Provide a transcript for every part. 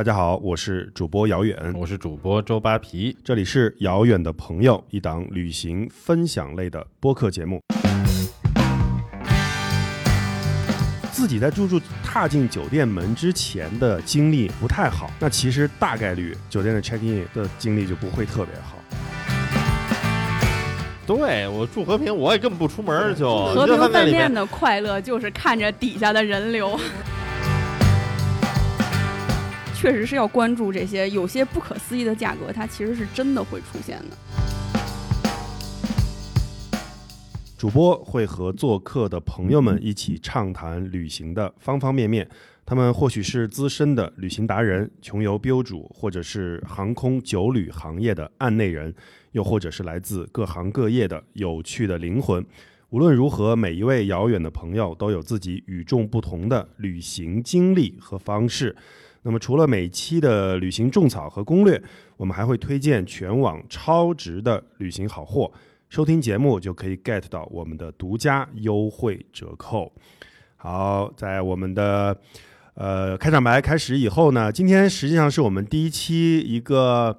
大家好，我是主播姚远，我是主播周扒皮，这里是遥远的朋友，一档旅行分享类的播客节目。自己在入住踏进酒店门之前的经历不太好，那其实大概率酒店的 check in 的经历就不会特别好。对我住和平，我也根本不出门就和平饭店的快乐就是看着底下的人流。确实是要关注这些有些不可思议的价格，它其实是真的会出现的。主播会和做客的朋友们一起畅谈旅行的方方面面，他们或许是资深的旅行达人、穷游标主，或者是航空酒旅行业的案内人，又或者是来自各行各业的有趣的灵魂。无论如何，每一位遥远的朋友都有自己与众不同的旅行经历和方式。那么，除了每期的旅行种草和攻略，我们还会推荐全网超值的旅行好货。收听节目就可以 get 到我们的独家优惠折扣。好，在我们的呃开场白开始以后呢，今天实际上是我们第一期一个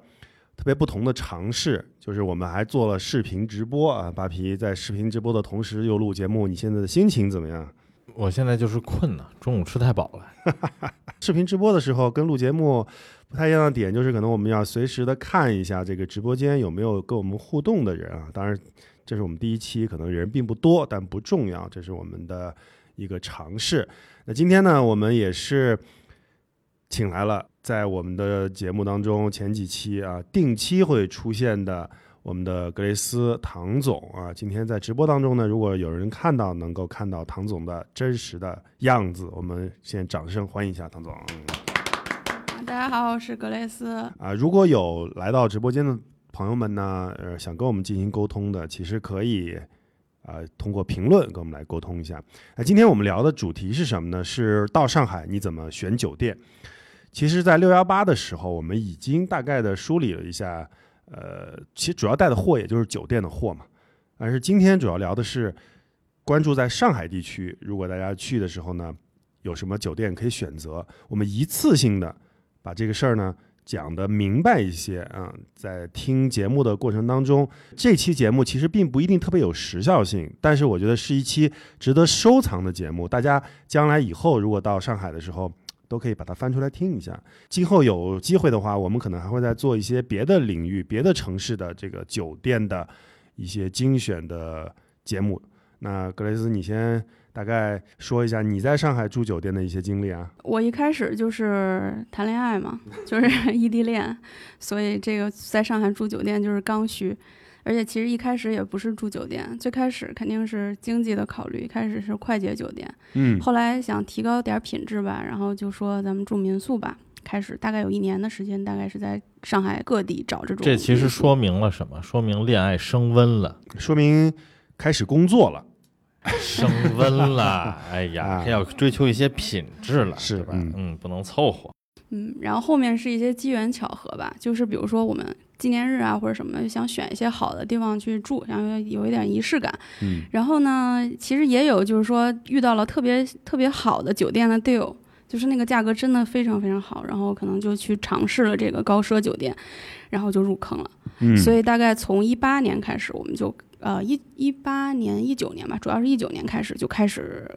特别不同的尝试，就是我们还做了视频直播啊。扒皮在视频直播的同时又录节目，你现在的心情怎么样？我现在就是困了，中午吃太饱了。视频直播的时候跟录节目。不太一样的点就是，可能我们要随时的看一下这个直播间有没有跟我们互动的人啊。当然，这是我们第一期，可能人并不多，但不重要，这是我们的一个尝试。那今天呢，我们也是请来了在我们的节目当中前几期啊定期会出现的我们的格雷斯唐总啊。今天在直播当中呢，如果有人看到能够看到唐总的真实的样子，我们先掌声欢迎一下唐总。大家好，我是格雷斯啊。如果有来到直播间的朋友们呢，呃，想跟我们进行沟通的，其实可以啊，通过评论跟我们来沟通一下。那今天我们聊的主题是什么呢？是到上海你怎么选酒店？其实，在六幺八的时候，我们已经大概的梳理了一下，呃，其实主要带的货也就是酒店的货嘛。但是今天主要聊的是关注在上海地区，如果大家去的时候呢，有什么酒店可以选择？我们一次性的。把这个事儿呢讲得明白一些啊，在听节目的过程当中，这期节目其实并不一定特别有时效性，但是我觉得是一期值得收藏的节目。大家将来以后如果到上海的时候，都可以把它翻出来听一下。今后有机会的话，我们可能还会再做一些别的领域、别的城市的这个酒店的一些精选的节目。那格雷斯，你先。大概说一下你在上海住酒店的一些经历啊。我一开始就是谈恋爱嘛，就是 异地恋，所以这个在上海住酒店就是刚需。而且其实一开始也不是住酒店，最开始肯定是经济的考虑，一开始是快捷酒店。嗯。后来想提高点品质吧，然后就说咱们住民宿吧。开始大概有一年的时间，大概是在上海各地找这种。这其实说明了什么？说明恋爱升温了，说明开始工作了。升温了，哎呀，要追求一些品质了，是吧？嗯，不能凑合。嗯，然后后面是一些机缘巧合吧，就是比如说我们纪念日啊或者什么，想选一些好的地方去住，然后有一点仪式感。嗯，然后呢，其实也有就是说遇到了特别特别好的酒店的 deal，就是那个价格真的非常非常好，然后可能就去尝试了这个高奢酒店，然后就入坑了。嗯，所以大概从一八年开始，我们就。呃，一一八年、一九年吧，主要是一九年开始就开始，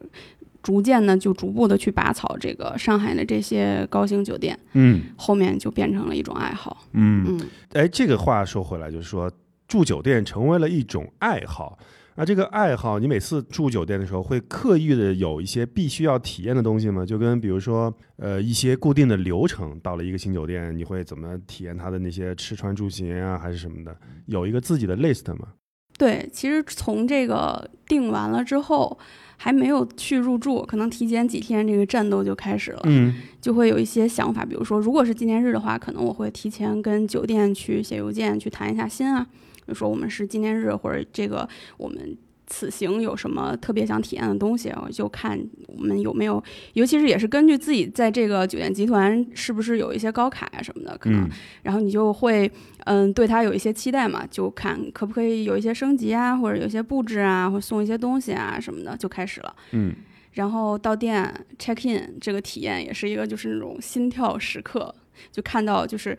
逐渐呢就逐步的去拔草这个上海的这些高星酒店，嗯，后面就变成了一种爱好，嗯嗯，哎，这个话说回来，就是说住酒店成为了一种爱好，那这个爱好，你每次住酒店的时候会刻意的有一些必须要体验的东西吗？就跟比如说，呃，一些固定的流程，到了一个新酒店，你会怎么体验它的那些吃穿住行啊，还是什么的？有一个自己的 list 吗？对，其实从这个定完了之后，还没有去入住，可能提前几天这个战斗就开始了，嗯，就会有一些想法，比如说，如果是纪念日的话，可能我会提前跟酒店去写邮件去谈一下心啊，比如说我们是纪念日或者这个我们。此行有什么特别想体验的东西，我就看我们有没有，尤其是也是根据自己在这个酒店集团是不是有一些高卡啊什么的，可能，然后你就会嗯对它有一些期待嘛，就看可不可以有一些升级啊，或者有一些布置啊，或送一些东西啊什么的，就开始了。嗯，然后到店 check in 这个体验也是一个就是那种心跳时刻，就看到就是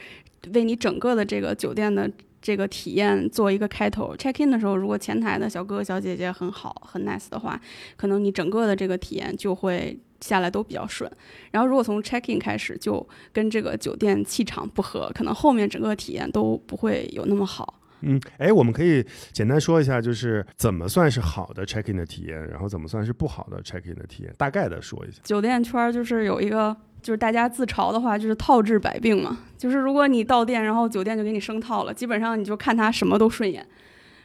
为你整个的这个酒店的这个体验做一个开头。check in 的时候，如果前台的小哥哥小姐姐很好很 nice 的话，可能你整个的这个体验就会下来都比较顺。然后如果从 check in 开始就跟这个酒店气场不合，可能后面整个体验都不会有那么好。嗯，哎，我们可以简单说一下，就是怎么算是好的 check in 的体验，然后怎么算是不好的 check in 的体验，大概的说一下。酒店圈就是有一个，就是大家自嘲的话，就是套治百病嘛。就是如果你到店，然后酒店就给你升套了，基本上你就看他什么都顺眼，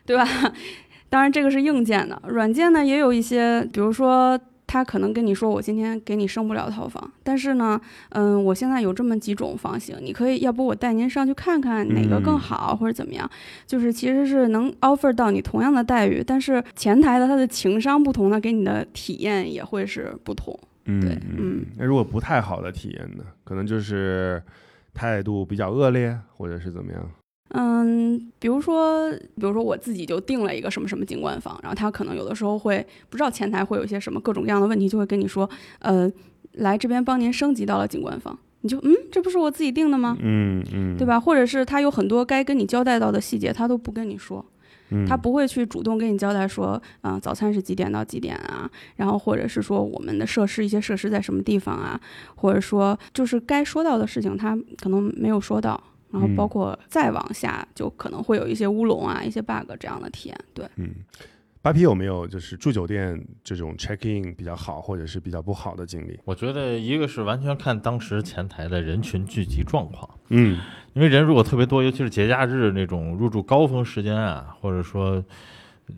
对吧？当然这个是硬件的，软件呢也有一些，比如说。他可能跟你说，我今天给你升不了套房，但是呢，嗯，我现在有这么几种房型，你可以，要不我带您上去看看哪个更好，或者怎么样？就是其实是能 offer 到你同样的待遇，但是前台的他的情商不同呢，给你的体验也会是不同。嗯，对，嗯。那如果不太好的体验呢？可能就是态度比较恶劣，或者是怎么样？嗯，比如说，比如说我自己就定了一个什么什么景观房，然后他可能有的时候会不知道前台会有一些什么各种各样的问题，就会跟你说，呃，来这边帮您升级到了景观房，你就嗯，这不是我自己定的吗？嗯嗯，对吧？或者是他有很多该跟你交代到的细节，他都不跟你说，他不会去主动跟你交代说，啊，早餐是几点到几点啊？然后或者是说我们的设施一些设施在什么地方啊？或者说就是该说到的事情，他可能没有说到。然后包括再往下，就可能会有一些乌龙啊，一些 bug 这样的体验。对，嗯，八 P 有没有就是住酒店这种 check in 比较好，或者是比较不好的经历？我觉得一个是完全看当时前台的人群聚集状况，嗯，因为人如果特别多，尤其是节假日那种入住高峰时间啊，或者说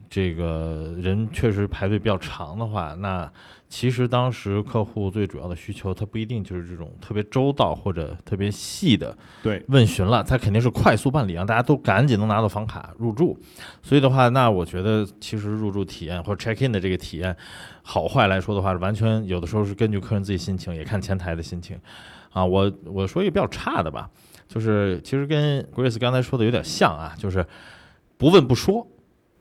这个人确实排队比较长的话，那。其实当时客户最主要的需求，他不一定就是这种特别周到或者特别细的对问询了，他肯定是快速办理，让大家都赶紧能拿到房卡入住。所以的话，那我觉得其实入住体验或者 check in 的这个体验好坏来说的话，完全有的时候是根据客人自己心情，也看前台的心情。啊，我我说一个比较差的吧，就是其实跟 Grace 刚才说的有点像啊，就是不问不说。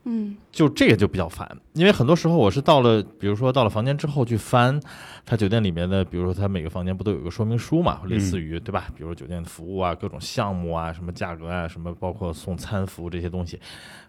嗯，就这个就比较烦，因为很多时候我是到了，比如说到了房间之后去翻，他酒店里面的，比如说他每个房间不都有个说明书嘛，类似于对吧？比如酒店服务啊，各种项目啊，什么价格啊，什么包括送餐服务这些东西，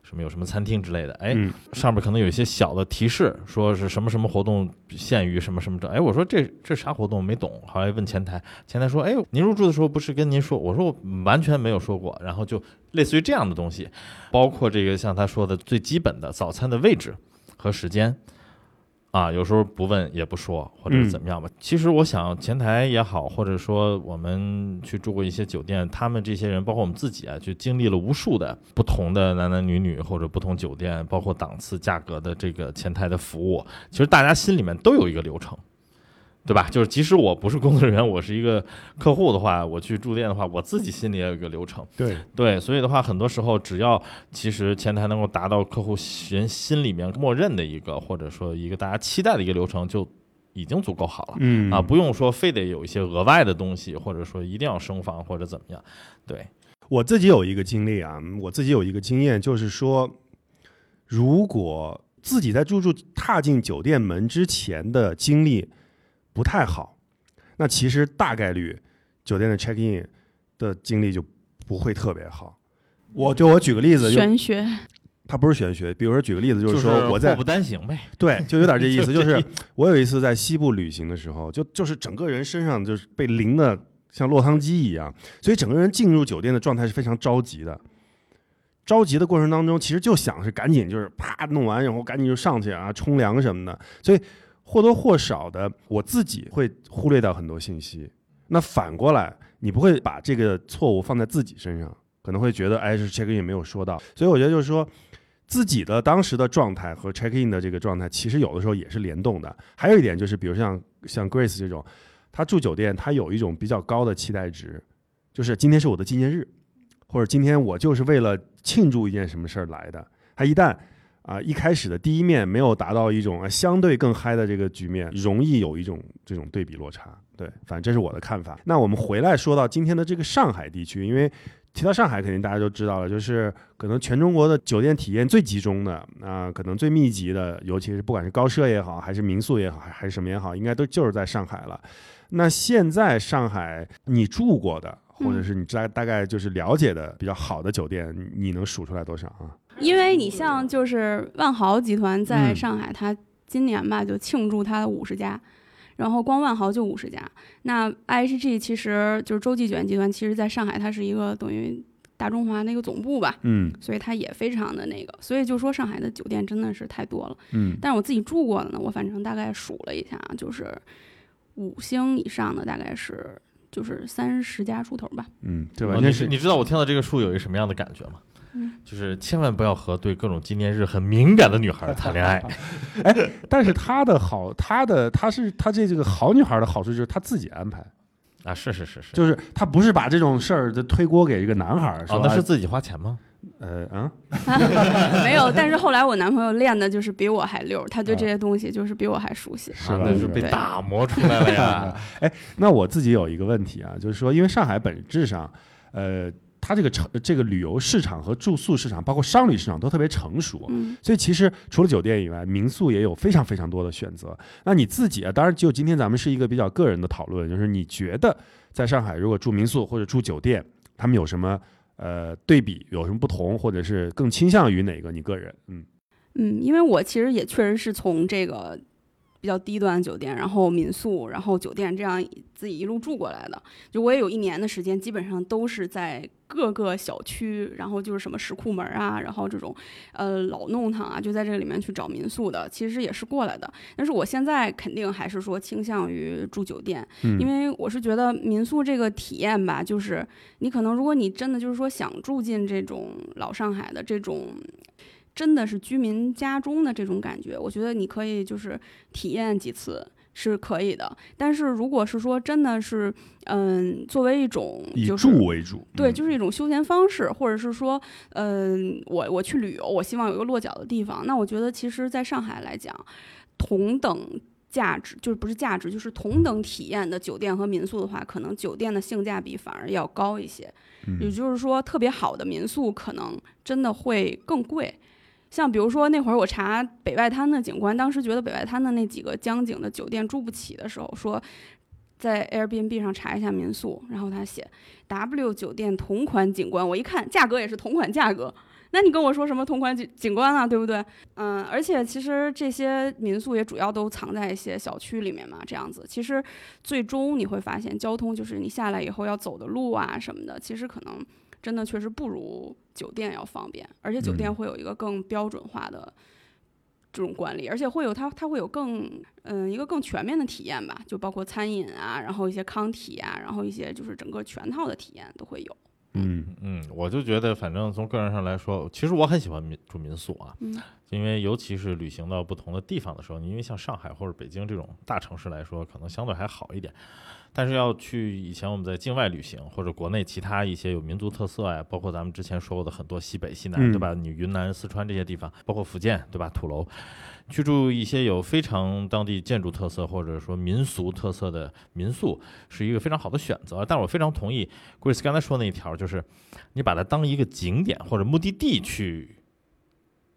什么有什么餐厅之类的，哎，上面可能有一些小的提示，说是什么什么活动限于什么什么的，哎，我说这这啥活动没懂，后来问前台，前台说，哎，您入住的时候不是跟您说，我说我完全没有说过，然后就。类似于这样的东西，包括这个像他说的最基本的早餐的位置和时间，啊，有时候不问也不说，或者是怎么样吧。其实我想前台也好，或者说我们去住过一些酒店，他们这些人，包括我们自己啊，就经历了无数的不同的男男女女或者不同酒店，包括档次、价格的这个前台的服务，其实大家心里面都有一个流程。对吧？就是即使我不是工作人员，我是一个客户的话，我去住店的话，我自己心里也有一个流程。对对，所以的话，很多时候只要其实前台能够达到客户人心里面默认的一个，或者说一个大家期待的一个流程，就已经足够好了。嗯啊，不用说非得有一些额外的东西，或者说一定要升房或者怎么样。对我自己有一个经历啊，我自己有一个经验，就是说，如果自己在入住踏进酒店门之前的经历。不太好，那其实大概率酒店的 check in 的经历就不会特别好。我就我举个例子，玄学，它不是玄学。比如说举个例子，就是说我在祸不单行呗。对，就有点这意思。就是我有一次在西部旅行的时候，就就是整个人身上就是被淋的像落汤鸡一样，所以整个人进入酒店的状态是非常着急的。着急的过程当中，其实就想是赶紧就是啪弄完，然后赶紧就上去啊冲凉什么的，所以。或多或少的，我自己会忽略掉很多信息。那反过来，你不会把这个错误放在自己身上，可能会觉得，哎，是 check in 没有说到。所以我觉得就是说，自己的当时的状态和 check in 的这个状态，其实有的时候也是联动的。还有一点就是，比如像像 Grace 这种，他住酒店，他有一种比较高的期待值，就是今天是我的纪念日，或者今天我就是为了庆祝一件什么事儿来的。他一旦啊，一开始的第一面没有达到一种相对更嗨的这个局面，容易有一种这种对比落差。对，反正这是我的看法。那我们回来说到今天的这个上海地区，因为提到上海，肯定大家都知道了，就是可能全中国的酒店体验最集中的啊，可能最密集的，尤其是不管是高奢也好，还是民宿也好，还是什么也好，应该都就是在上海了。那现在上海你住过的，或者是你大大概就是了解的比较好的酒店，你能数出来多少啊？因为你像就是万豪集团在嗯上海，它今年吧就庆祝它的五十家，然后光万豪就五十家。那 IHG 其实就是洲际酒店集团，其实在上海它是一个等于大中华的一个总部吧，嗯所以它也非常的那个，所以就说上海的酒店真的是太多了。嗯但是我自己住过的呢，我反正大概数了一下啊，就是五星以上的大概是就是三十家出头吧。嗯，这哦完全是你你知道我听到这个数有一个什么样的感觉吗？嗯就是千万不要和对各种纪念日很敏感的女孩 谈恋爱。哎但是她的好，她的她是她这这个好女孩的好处就是她自己安排，啊，是是是是，就是她不是把这种事儿就推锅给一个男孩儿，说哦，那是哎自己花钱吗？呃嗯 没有，但是后来我男朋友练的就是比我还溜，他对这啊些东西就是比我还熟悉。是吧？啊那是被打磨出来了呀。那我自己有一个问题啊，就是说，因为上海本质上，呃，它这个成这个旅游市场和住宿市场，包括商旅市场都特别成熟，嗯所以其实除了酒店以外，民宿也有非常非常多的选择。那你自己啊，当然就今天咱们是一个比较个人的讨论，就是你觉得在上海如果住民宿或者住酒店，他们有什么呃对比，有什么不同，或者是更倾向于哪个？你个人，嗯嗯，因为我其实也确实是从这个比较低端的酒店，然后民宿，然后酒店这样自己一路住过来的。就我也有一年的时间，基本上都是在各个小区，然后就是什么石库门啊，然后这种呃老弄堂啊，就在这个里面去找民宿的，其实也是过来的。但是我现在肯定还是说倾向于住酒店，嗯，因为我是觉得民宿这个体验吧，就是你可能如果你真的就是说想住进这种老上海的这种。真的是居民家中的这种感觉，我觉得你可以就是体验几次是可以的。但是如果是说真的是，嗯，作为一种以就是住为主，对，嗯就是一种休闲方式，或者是说，嗯，我我去旅游，我希望有一个落脚的地方。那我觉得，其实在上海来讲，同等价值就是不是价值，就是同等体验的酒店和民宿的话，可能酒店的性价比反而要高一些。也嗯就是说，特别好的民宿可能真的会更贵。像比如说那会儿我查北外滩的景观，当时觉得北外滩的那几个江景的酒店住不起的时候，说在 Airbnb 上查一下民宿，然后他写 W 酒店同款景观，我一看价格也是同款价格，那你跟我说什么同款景景观啊，对不对？嗯，而且其实这些民宿也主要都藏在一些小区里面嘛，这样子，其实最终你会发现交通就是你下来以后要走的路啊什么的，其实可能真的确实不如酒店要方便，而且酒店嗯会有一个更标准化的。这种管理，而且会有它，它会有更嗯一个更全面的体验吧，就包括餐饮啊，然后一些康体啊，然后一些就是整个全套的体验都会有。嗯嗯，我就觉得，反正从个人上来说，其实我很喜欢民住民宿啊，嗯因为尤其是旅行到不同的地方的时候，因为像上海或者北京这种大城市来说，可能相对还好一点。但是要去以前我们在境外旅行，或者国内其他一些有民族特色呀，包括咱们之前说过的很多西北、西南，嗯对吧？你云南、四川这些地方，包括福建，对吧？土楼，去住一些有非常当地建筑特色或者说民俗特色的民宿，是一个非常好的选择。但我非常同意 Grace 刚才说那一条，就是你把它当一个景点或者目的地去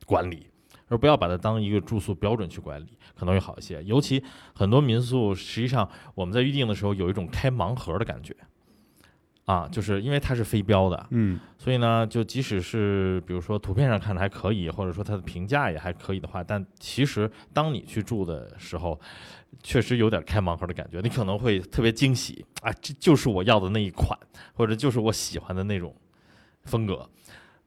管理。而不要把它当一个住宿标准去管理，可能会好一些。尤其很多民宿，实际上我们在预定的时候有一种开盲盒的感觉，啊，就是因为它是非标的，嗯所以呢，就即使是比如说图片上看着还可以，或者说它的评价也还可以的话，但其实当你去住的时候，确实有点开盲盒的感觉，你可能会特别惊喜啊，这就是我要的那一款，或者就是我喜欢的那种风格。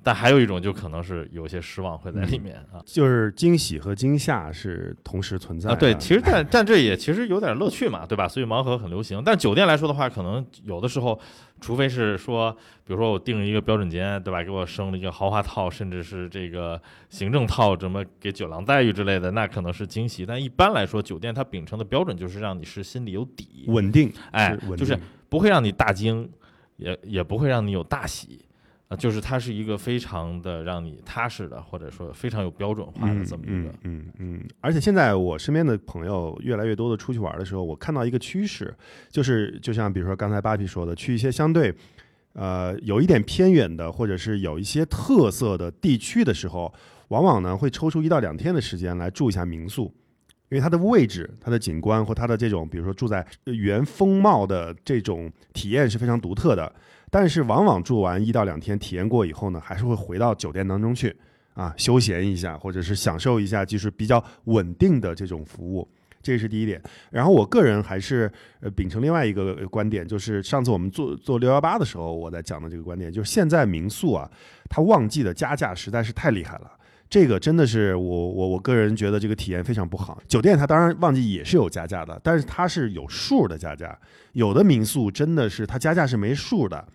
但还有一种就可能是有些失望会在里面啊就是惊喜和惊吓是同时存在的。啊，对，其实但但这也其实有点乐趣嘛，对吧？所以盲盒很流行。但酒店来说的话，可能有的时候，除非是说，比如说我订了一个标准间，对吧？给我升了一个豪华套，甚至是这个行政套，什么给酒廊待遇之类的，那可能是惊喜。但一般来说，酒店它秉承的标准就是让你是心里有底，稳定，哎是稳，就是不会让你大惊，也也不会让你有大喜。啊，就是它是一个非常的让你踏实的，或者说非常有标准化的嗯这么一个嗯嗯嗯，而且现在我身边的朋友越来越多的出去玩的时候，我看到一个趋势，就是就像比如说刚才巴皮说的，去一些相对呃有一点偏远的，或者是有一些特色的地区的时候，往往呢会抽出一到两天的时间来住一下民宿。因为它的位置、它的景观或它的这种，比如说住在原风貌的这种体验是非常独特的。但是往往住完一到两天，体验过以后呢，还是会回到酒店当中去啊，休闲一下，或者是享受一下就是比较稳定的这种服务。这是第一点，然后我个人还是呃秉承另外一个观点，就是上次我们做做六幺八的时候，我在讲的这个观点，就是现在民宿啊，它旺季的加价实在是太厉害了。这个真的是我我我个人觉得这个体验非常不好。酒店它当然旺季也是有加价的，但是它是有数的加价。有的民宿真的是它加价是没数的，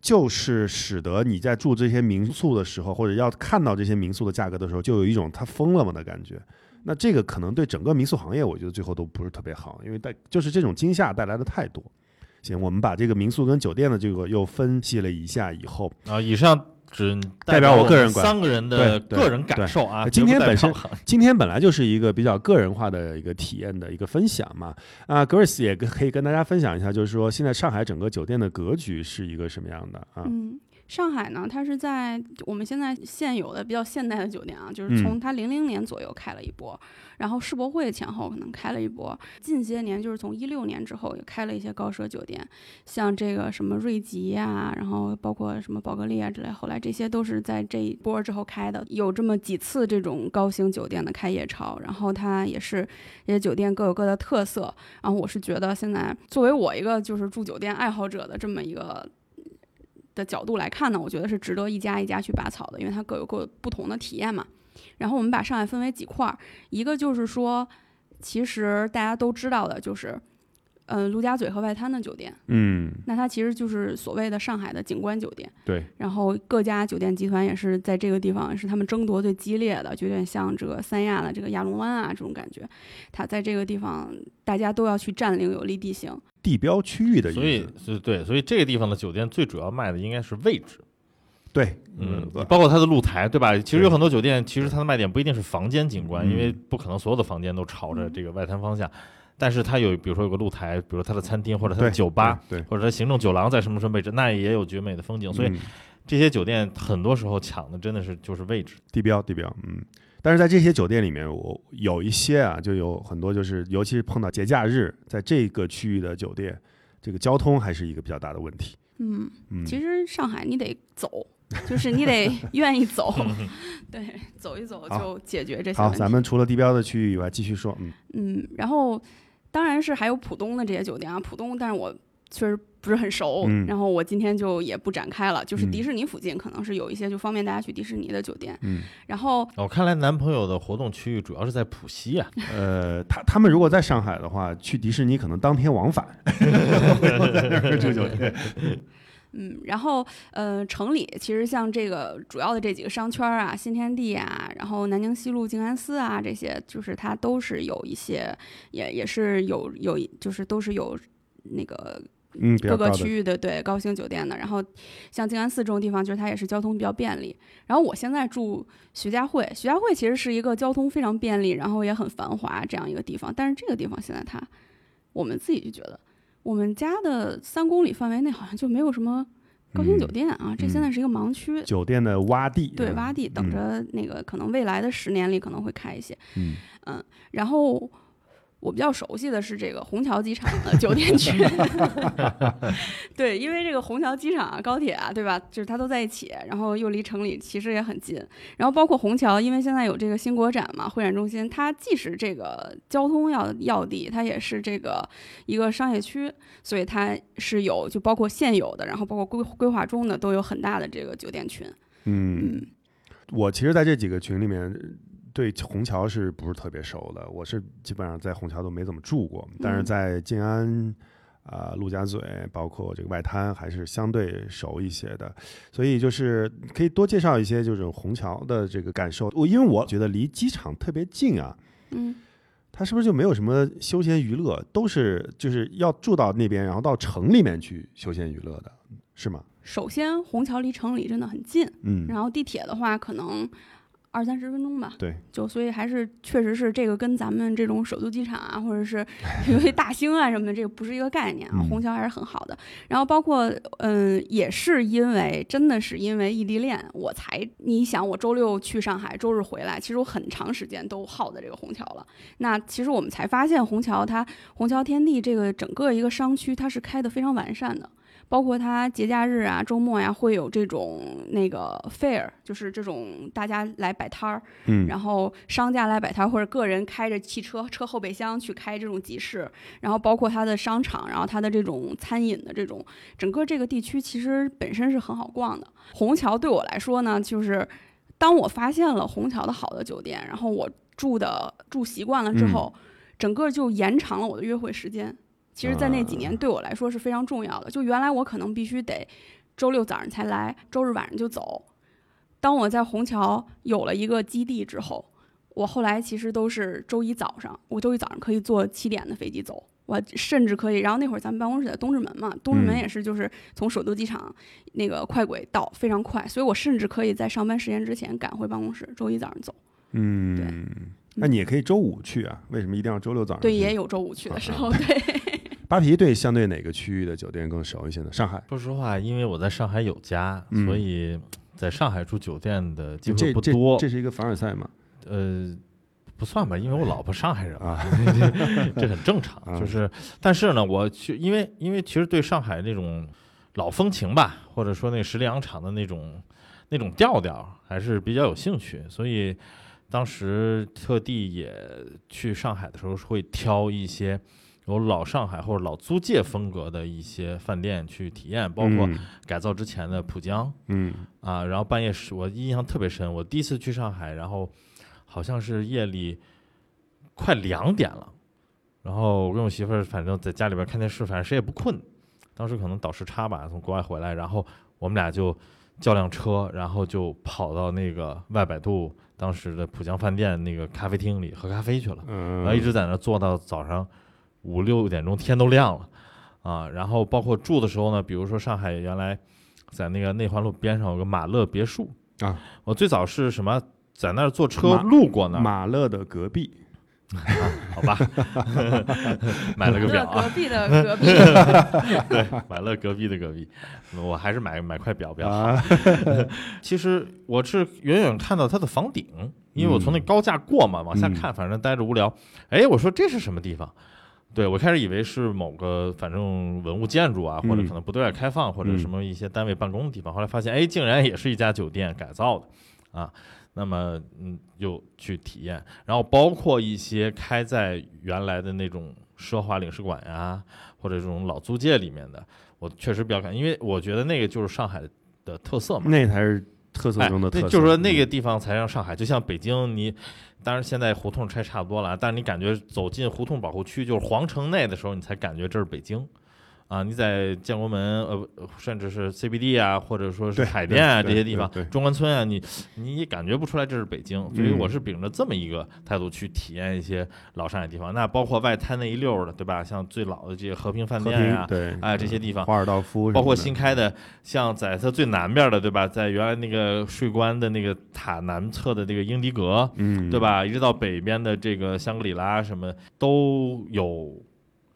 就是使得你在住这些民宿的时候，或者要看到这些民宿的价格的时候，就有一种他疯了吗的感觉。那这个可能对整个民宿行业，我觉得最后都不是特别好，因为带就是这种惊吓带来的太多。行，我们把这个民宿跟酒店的这个又分析了一下以后，啊，以上只代表我我个人观三个人的个人感受啊。今天本身今天本来就是一个比较个人化的一个体验的一个分享嘛，啊，Grace 也可以跟大家分享一下，就是说现在上海整个酒店的格局是一个什么样的啊？嗯，上海呢，它是在我们现在现有的比较现代的酒店啊，就是嗯。从它零零年左右开了一波，然后世博会前后可能开了一波，近些年就是从一六年之后也开了一些高奢酒店，像这个什么瑞吉呀、然后包括什么宝格丽啊之类，后来这些都是在这一波之后开的，有这么几次这种高星酒店的开业潮，然后它也是这些酒店各有各的特色，然后我是觉得现在作为我一个就是住酒店爱好者的这么一个的角度来看呢，我觉得是值得一家一家去拔草的，因为它各有各不同的体验嘛。然后我们把上海分为几块儿，一个就是说，其实大家都知道的，就是，呃，陆家嘴和外滩的酒店，嗯，那它其实就是所谓的上海的景观酒店。对，然后各家酒店集团也是在这个地方是他们争夺最激烈的，就有点像这个三亚的这个亚龙湾啊这种感觉。它在这个地方大家都要去占领有利地形。地标区域的所以是对，所以这个地方的酒店最主要卖的应该是位置，对，嗯，呃包括它的露台，对吧？其实有很多酒店，其实它的卖点不一定是房间景观，嗯因为不可能所有的房间都朝着这个外滩方向，但是它有，比如说有个露台，比如它的餐厅或者它的酒吧，，对，或者它行政酒廊在什么什么位置，那也有绝美的风景。所以嗯这些酒店很多时候抢的真的是就是位置。地标地标，嗯。但是在这些酒店里面，我有一些啊，就有很多就是，尤其是碰到节假日，在这个区域的酒店，这个交通还是一个比较大的问题。嗯，嗯，其实上海你得走，就是你得愿意走，对，走一走就解决这些好，问题。咱们除了地标的区域以外，继续说，嗯嗯，然后当然是还有浦东的这些酒店啊，浦东，但是我确实不是很熟，嗯然后我今天就也不展开了。就是嗯迪士尼附近可能是有一些就方便大家去迪士尼的酒店，嗯，然后哦，看来男朋友的活动区域主要是在浦西啊。呃，他他们如果在上海的话，去迪士尼可能当天往返，在那儿住酒店。嗯，然后呃，城里其实像这个主要的这几个商圈啊，新天地啊，然后南京西路静安寺啊，这些就是它都是有一些，也也是有有就是都是有那个各个区域的对高星酒店的。然后像静安寺这种地方，就是它也是交通比较便利。然后我现在住徐家汇，徐家汇其实是一个交通非常便利，然后也很繁华这样一个地方。但是这个地方现在它，我们自己就觉得，我们家的三公里范围内好像就没有什么高星酒店啊，这现在是一个盲区。酒店的洼地，对，嗯洼地等着那个可能未来的十年里可能会开一些。嗯然后我比较熟悉的是这个虹桥机场的酒店区，对，因为这个虹桥机场啊、高铁啊，对吧？就是它都在一起，然后又离城里其实也很近。然后包括虹桥，因为现在有这个新国展嘛，会展中心，它既是这个交通要要地，它也是这个一个商业区，所以它是有就包括现有的，然后包括规规划中的都有很大的这个酒店群。嗯，嗯我其实在这几个群里面。对虹桥是不是特别熟的？我是基本上在虹桥都没怎么住过，但是嗯在静安、啊、陆家嘴，包括这个外滩，还是相对熟一些的。所以就是可以多介绍一些就是虹桥的这个感受。我因为我觉得离机场特别近啊，嗯。它是不是就没有什么休闲娱乐，都是就是要住到那边，然后到城里面去休闲娱乐的，是吗？首先，虹桥离城里真的很近，嗯，然后地铁的话，可能二三十分钟吧。对，就所以还是确实是这个跟咱们这种首都机场啊，或者是有些大兴啊什么的，这个不是一个概念啊。嗯虹桥还是很好的。然后包括嗯，也是因为真的是因为异地恋，我才你想我周六去上海，周日回来，其实我很长时间都耗在这个虹桥了。那其实我们才发现虹桥它虹桥天地这个整个一个商区，它是开的非常完善的。包括它节假日啊、周末呀、会有这种那个 fair，就是这种大家来摆摊儿，嗯，然后商家来摆摊儿，或者个人开着汽车车后备箱去开这种集市，然后包括它的商场，然后它的这种餐饮的这种，整个这个地区其实本身是很好逛的。虹桥对我来说呢，就是当我发现了虹桥的好的酒店，然后我住的住习惯了之后，整个就延长了我的约会时间。其实，在那几年对我来说是非常重要的。就原来我可能必须得周六早上才来，周日晚上就走。当我在虹桥有了一个基地之后，我后来其实都是周一早上，我周一早上可以坐七点的飞机走，我甚至可以。然后那会儿咱们办公室在东直门嘛，东直门嗯也是就是从首都机场那个快轨到，非常快，所以我甚至可以在上班时间之前赶回办公室，周一早上走。嗯，对那你也可以周五去啊，为什么一定要周六早上？对，也有周五去的时候，对。扒皮对相对哪个区域的酒店更熟一些呢？上海，说实话，因为我在上海有家，嗯所以在上海住酒店的机会不多。这是一个凡尔赛嘛？呃，不算吧，因为我老婆上海人嘛，啊，这很正常。啊就是，但是呢，我去，因为因为其实对上海那种老风情吧，或者说那十里洋场的那种那种调调，还是比较有兴趣，所以当时特地也去上海的时候，会挑一些。有老上海或者老租界风格的一些饭店去体验，包括嗯改造之前的浦江，嗯啊，然后半夜十，我印象特别深。我第一次去上海，然后好像是夜里快两点了，然后我跟我媳妇儿反正在家里边看电视，反正谁也不困。当时可能倒时差吧，从国外回来，然后我们俩就叫辆车，然后就跑到那个外百度当时的浦江饭店那个咖啡厅里喝咖啡去了。嗯，然后一直在那坐到早上五六点钟，天都亮了啊。然后包括住的时候呢，比如说上海原来在那个内环路边上有个马勒别墅啊，我最早是什么在那儿坐车路过那儿，马勒的隔壁，好吧，买了个表。啊，隔壁的隔壁，买了隔壁的隔壁，我还是买买块表比较好。啊，其实我是远远看到它的房顶，因为我从那高架过嘛，往下看，反正待着无聊。哎，我说这是什么地方？对我开始以为是某个反正文物建筑啊，或者嗯可能不对外开放，或者嗯什么一些单位办公的地方。后来发现，哎，竟然也是一家酒店改造的啊。那么，嗯，又去体验，然后包括一些开在原来的那种奢华领事馆呀，或者这种老租界里面的，我确实比较感，因为我觉得那个就是上海的特色嘛。那才是特色哎，中的特色。那就是说那嗯个地方才让上海，就像北京，你当然现在胡同拆差不多了，但是你感觉走进胡同保护区，就是皇城内的时候，你才感觉这是北京。啊，你在建国门，呃，甚至是 CBD 啊，或者说是海淀啊这些地方中关村啊，你你也感觉不出来这是北京，所以嗯我是秉着这么一个态度去体验一些老上海地方。那包括外滩那一溜儿的，对吧？像最老的这些和平饭店呀、平对，哎这些地方华尔道夫包括新开的，像在它最南边的，对吧？在原来那个税关的那个塔南侧的那个英迪格，嗯，对？吧？一直到北边的这个香格里拉，什么都有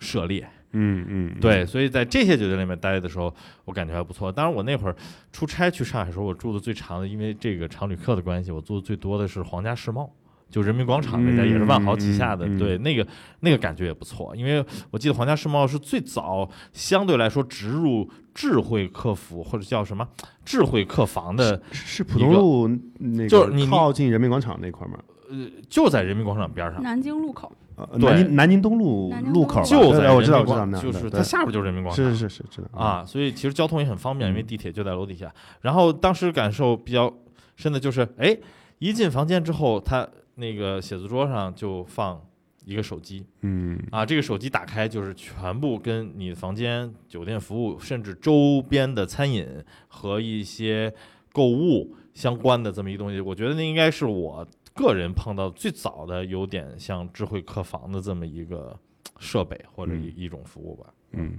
涉猎。嗯嗯，对，所以在这些酒店里面待的时候，我感觉还不错。当然，我那会儿出差去上海的时候，我住的最长的，因为这个常旅客的关系，我住的最多的是皇家世贸。就人民广场那家也是万豪旗下的，对那个那个感觉也不错，因为我记得皇家世贸是最早相对来说植入智慧客服或者叫什么智慧客房的，是是浦东路那个就是靠近人民广场那块儿吗？呃，就在人民广场边上，南京路口，南京南京东路南京东路路口，就在我知道我知道就是它下边就是人民广场，是是是知道，啊，所以其实交通也很方便，因为嗯地铁就在楼底下。然后当时感受比较深的就是，哎，一进房间之后，他那个写字桌上就放一个手机嗯啊，这个手机打开就是全部跟你的房间、酒店服务，甚至周边的餐饮和一些购物相关的这么一个东西。我觉得那应该是我个人碰到最早的有点像智慧客房的这么一个设备或者嗯一一种服务吧。嗯。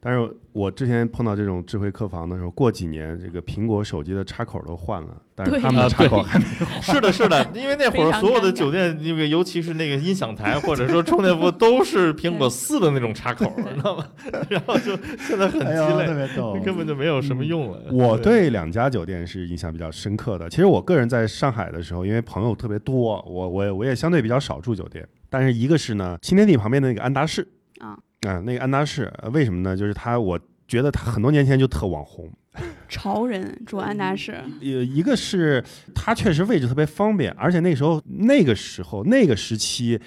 但是我之前碰到这种智慧客房的时候，过几年这个苹果手机的插口都换了，但是他们的插口还没换 是的，是的，因为那会儿所有的酒店，那个尤其是那个音响台或者说充电部都是 苹果四的那种插口，你知道吗？然后就现在很哎呦特鸡肋，别逗，根本就没有什么用了。我对两家酒店是印象比较深刻的。其实我个人在上海的时候，因为朋友特别多，我我也我也相对比较少住酒店。但是一个是呢，新天地旁边的那个安达仕啊，啊、那个安达仕、呃为什么呢？就是他我觉得他很多年前就特网红。潮人住安达仕，呃，一个是它确实位置特别方便，而且那时候那个时候那个时期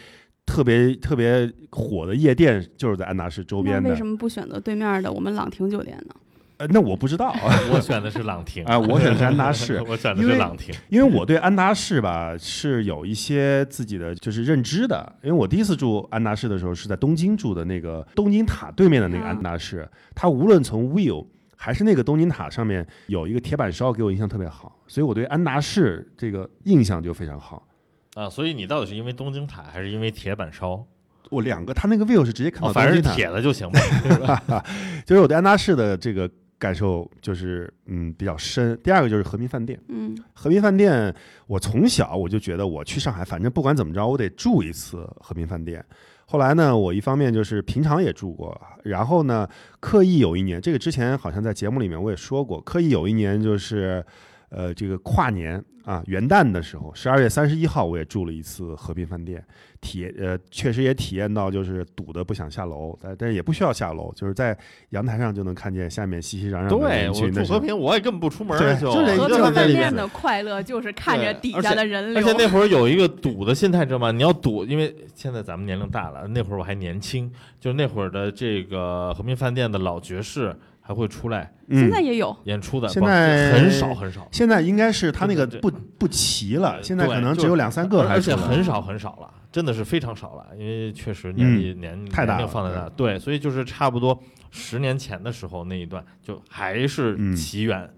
特别特别火的夜店就是在安达仕周边的那为。什么不选择对面的我们朗廷酒店呢？呃，那我不知道啊，我选的是朗廷啊我选的是安达仕 我选的是朗廷。因为我对安达仕吧是有一些自己的就是认知的，因为我第一次住安达仕的时候是在东京住的那个东京塔对面的那个啊安达仕，它无论从 view 还是那个东京塔上面有一个铁板烧，给我印象特别好，所以我对安达仕这个印象就非常好。啊，所以你到底是因为东京塔，还是因为铁板烧？我两个，它那个 view 是直接看哦，到东京塔，反正是铁的就行吧。就是我对安达仕的这个感受就是嗯比较深。第二个就是和平饭店，嗯和平饭店，我从小我就觉得我去上海，反正不管怎么着，我得住一次和平饭店。后来呢，我一方面就是平常也住过，然后呢，刻意有一年，这个之前好像在节目里面我也说过，刻意有一年就是，呃，这个跨年啊元旦的时候，十二月三十一号，我也住了一次和平饭店，体呃确实也体验到就是堵得不想下楼，但但是也不需要下楼，就是在阳台上就能看见下面熙熙攘攘的人群的时候。住和平，我也根本不出门，就就和平饭店的快乐就是看着底下的人流，而且那会儿有一个赌的心态，知道吗？你要赌，因为现在咱们年龄大了，那会儿我还年轻，就是那会儿的这个和平饭店的老爵士还会出来现嗯在也有，演出的，现在很少很少，现在应该是他那个不不齐了，现在可能只有两三个还而且很少很少了，真的是非常少了，因为确实年纪、年嗯太大放在那，对，所以就是差不多十年前的时候那一段，就还是嗯。奇缘，